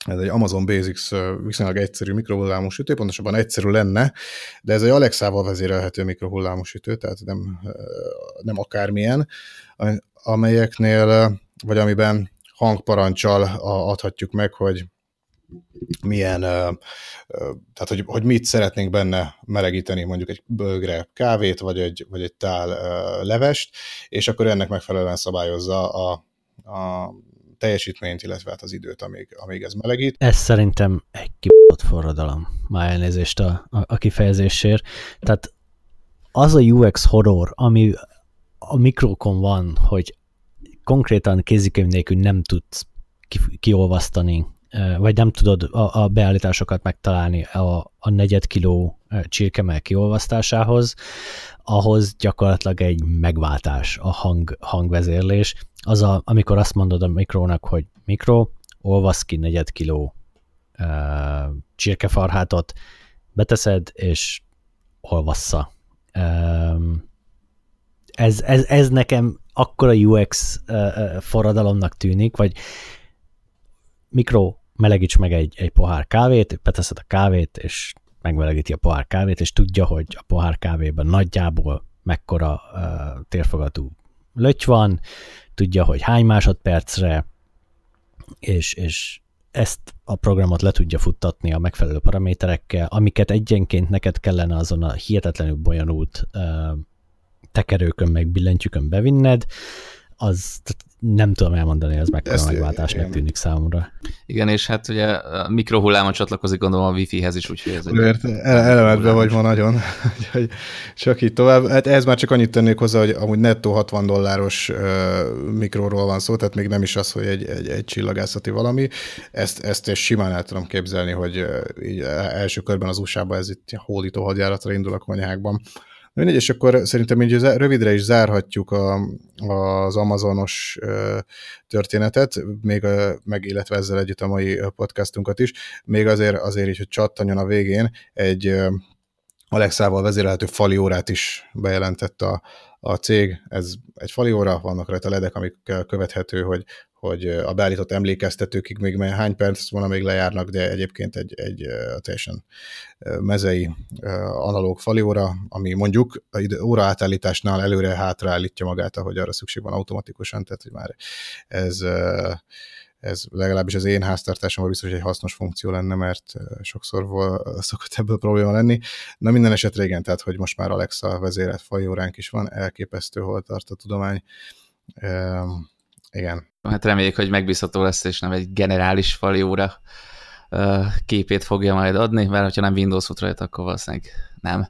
Speaker 3: ez egy Amazon Basics viszonylag egyszerű mikrohullámos sütő, pontosabban egyszerű lenne, de ez egy Alexával vezérelhető mikrohullámos sütő, tehát nem, nem akármilyen, amelyeknél, vagy amiben hangparancsal adhatjuk meg, hogy milyen, tehát hogy, hogy mit szeretnénk benne melegíteni, mondjuk egy bögre kávét, vagy egy, vagy egy tál levest, és akkor ennek megfelelően szabályozza a, a teljesítményt, illetve hát az időt, amíg, amíg ez melegít.
Speaker 1: Ez szerintem egy kibott forradalom, már elnézést a, a, a kifejezésért. Tehát az a UX horror, ami a mikrokon van, hogy konkrétan kézikönyv nélkül nem tudsz kiolvasztani vagy nem tudod a, a beállításokat megtalálni a, a negyed kiló csirkemel kiolvasztásához, ahhoz gyakorlatilag egy megváltás a hang, hangvezérlés. Az, a, amikor azt mondod a mikrónak, hogy mikro, olvasz ki negyed kiló uh, csirkefarhátot, beteszed, és olvassza. Um, ez, ez, ez nekem akkora UX uh, forradalomnak tűnik, vagy mikro, melegíts meg egy, egy pohár kávét, beteszed a kávét, és megmelegíti a pohár kávét, és tudja, hogy a pohár kávében nagyjából mekkora uh, térfogatú löty van, tudja, hogy hány másodpercre, és, és ezt a programot le tudja futtatni a megfelelő paraméterekkel, amiket egyenként neked kellene azon a hihetetlenül bonyolult uh, tekerőkön meg billentyűkön bevinned, az nem tudom elmondani, ez mekkora megváltásnak tűnik számomra.
Speaker 2: Igen, és hát ugye a mikrohullámon csatlakozik gondolom a wifi-hez is, úgyhogy ez
Speaker 3: Mert elemetben vagy ma nagyon, [LAUGHS] úgyhogy csak így tovább. Hát ez már csak annyit tennék hozzá, hogy amúgy nettó 60 dolláros uh, mikróról van szó, tehát még nem is az, hogy egy, egy, egy csillagászati valami. Ezt, ezt és simán el tudom képzelni, hogy így első körben az USA-ban ez itt hódító hadjáratra indul a konyhákban Mindegy, és akkor szerintem így rövidre is zárhatjuk a, az Amazonos történetet, még meg illetve ezzel együtt a mai podcastunkat is, még azért, azért így, hogy csattanjon a végén, egy Alexával vezérelhető fali órát is bejelentett a, a cég. Ez egy fali óra, vannak rajta ledek, amikkel követhető, hogy hogy a beállított emlékeztetőkig még hány perc volna még lejárnak, de egyébként egy, egy teljesen mezei analóg falióra, ami mondjuk óra átállításnál előre-hátra állítja magát, ahogy arra szükség van automatikusan, tehát hogy már ez, ez legalábbis az én háztartásomban biztos, egy hasznos funkció lenne, mert sokszor szokott ebből probléma lenni. Na minden esetre igen, tehát hogy most már Alexa vezérelt fajóránk is van, elképesztő, hol tart a tudomány. Igen,
Speaker 2: Hát reméljük, hogy megbízható lesz, és nem egy generális fali óra képét fogja majd adni, mert ha nem Windows fut rajta, akkor valószínűleg nem.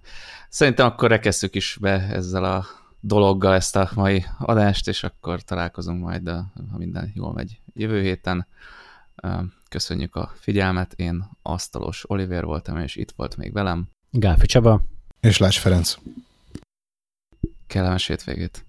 Speaker 2: Szerintem akkor rekesszük is be ezzel a dologgal ezt a mai adást, és akkor találkozunk majd, ha minden jól megy jövő héten. Köszönjük a figyelmet, én Asztalos Oliver voltam, és itt volt még velem.
Speaker 1: Gálfi Csaba.
Speaker 3: És Lász Ferenc.
Speaker 2: Kellemes hétvégét.